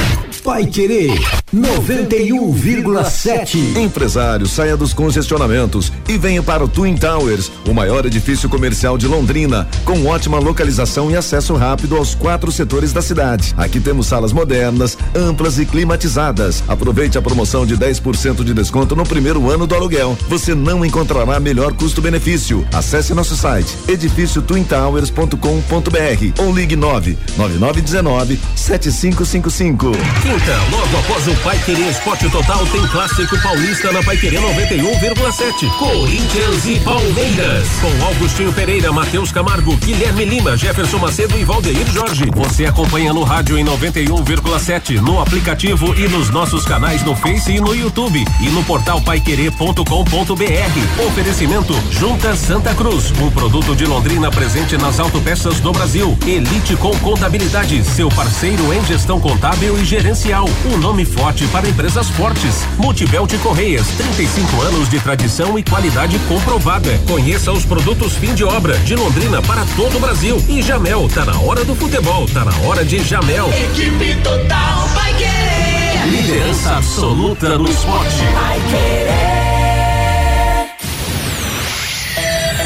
Pai Querer 91,7. Empresário, saia dos congestionamentos e venha para o Twin Towers, o maior edifício comercial de Londrina, com ótima localização e acesso rápido aos quatro setores da cidade. Aqui temos salas modernas, amplas e climatizadas. Aproveite a promoção de 10% de desconto no primeiro ano do aluguel. Você não encontrará melhor custo-benefício. Acesse nosso site edifício twintowers.com.br ou ligue 9 9919 7555. Quinta, logo após o Pai Querer Esporte Total, tem clássico paulista na Pai Querer 91,7. Corinthians e Palmeiras. Com Augustinho Pereira, Matheus Camargo, Guilherme Lima, Jefferson Macedo e Valdeir Jorge. Você acompanha no rádio em 91,7, no aplicativo e nos nossos canais no Face e no YouTube e no portal paiquerê.com.br. Oferecimento Junta Santa Cruz, um produto de Londrina presente nas autopeças do Brasil. Elite com Contabilidade, seu parceiro em gestão contábil e gerencial. Um nome forte para empresas fortes. Multibelt Correias, 35 anos de tradição e qualidade comprovada. Conheça os produtos fim de obra de Londrina para todo o Brasil. E Jamel, tá na hora do futebol, tá na hora de Jamel. Equipe total vai querer. Liderança absoluta no esporte. Vai querer.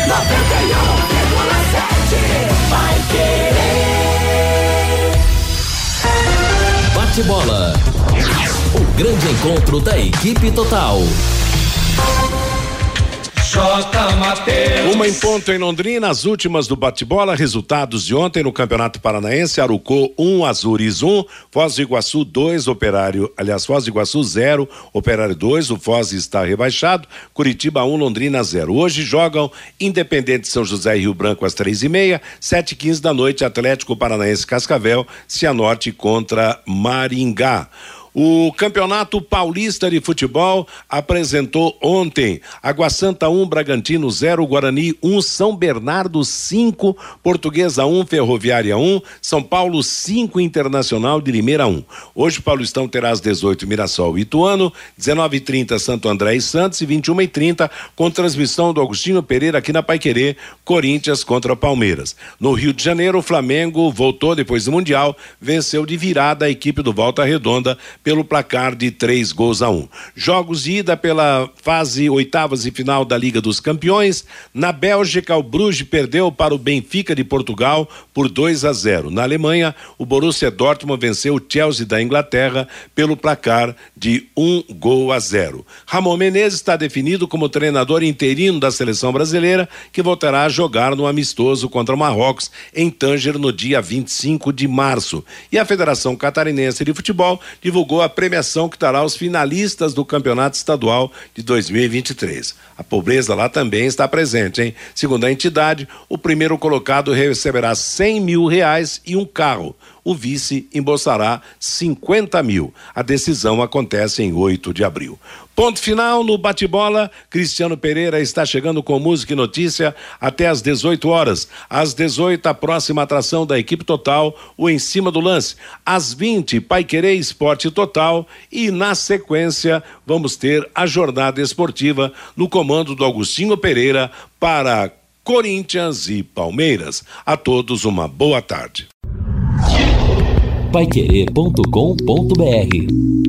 91,7 vai querer. Bate bola. O grande encontro da equipe total. J. Mateus. Uma em ponto em Londrina, as últimas do bate-bola, resultados de ontem no Campeonato Paranaense, Arucô 1, um, Azures 1, um, Foz do Iguaçu 2, Operário, aliás, Foz do Iguaçu 0, Operário 2, o Foz está rebaixado, Curitiba 1, um, Londrina 0. Hoje jogam Independente São José e Rio Branco às três e meia, sete e quinze da noite, Atlético Paranaense Cascavel, Cianorte contra Maringá. O Campeonato Paulista de Futebol apresentou ontem Água Santa 1, um, Bragantino 0, Guarani 1, um, São Bernardo 5, Portuguesa 1, um, Ferroviária 1, São Paulo 5, Internacional de Limeira 1. Hoje o Paulistão terá às 18 Mirassol e Ituano, 19:30 Santo André e Santos e 21:30 com transmissão do Agostinho Pereira aqui na Paiquerê, Corinthians contra Palmeiras. No Rio de Janeiro, o Flamengo voltou depois do Mundial, venceu de virada a equipe do Volta Redonda pelo placar de três gols a um. Jogos de ida pela fase oitavas e final da Liga dos Campeões. Na Bélgica, o Bruges perdeu para o Benfica de Portugal por 2 a 0. Na Alemanha, o Borussia Dortmund venceu o Chelsea da Inglaterra pelo placar de um gol a zero. Ramon Menezes está definido como treinador interino da seleção brasileira, que voltará a jogar no amistoso contra o Marrocos em Tanger no dia 25 de março. E a Federação Catarinense de Futebol divulgou divulgou a premiação que dará aos finalistas do Campeonato Estadual de 2023. A pobreza lá também está presente, hein? Segundo a entidade, o primeiro colocado receberá 100 mil reais e um carro. O vice embolsará 50 mil. A decisão acontece em 8 de abril. Ponto final no bate-bola. Cristiano Pereira está chegando com música e notícia até às 18 horas. Às 18, a próxima atração da equipe total, o Em Cima do Lance. Às 20, Pai Querer Esporte Total. E na sequência, vamos ter a jornada esportiva no comando do Agostinho Pereira para Corinthians e Palmeiras. A todos uma boa tarde. Paiquerê.com.br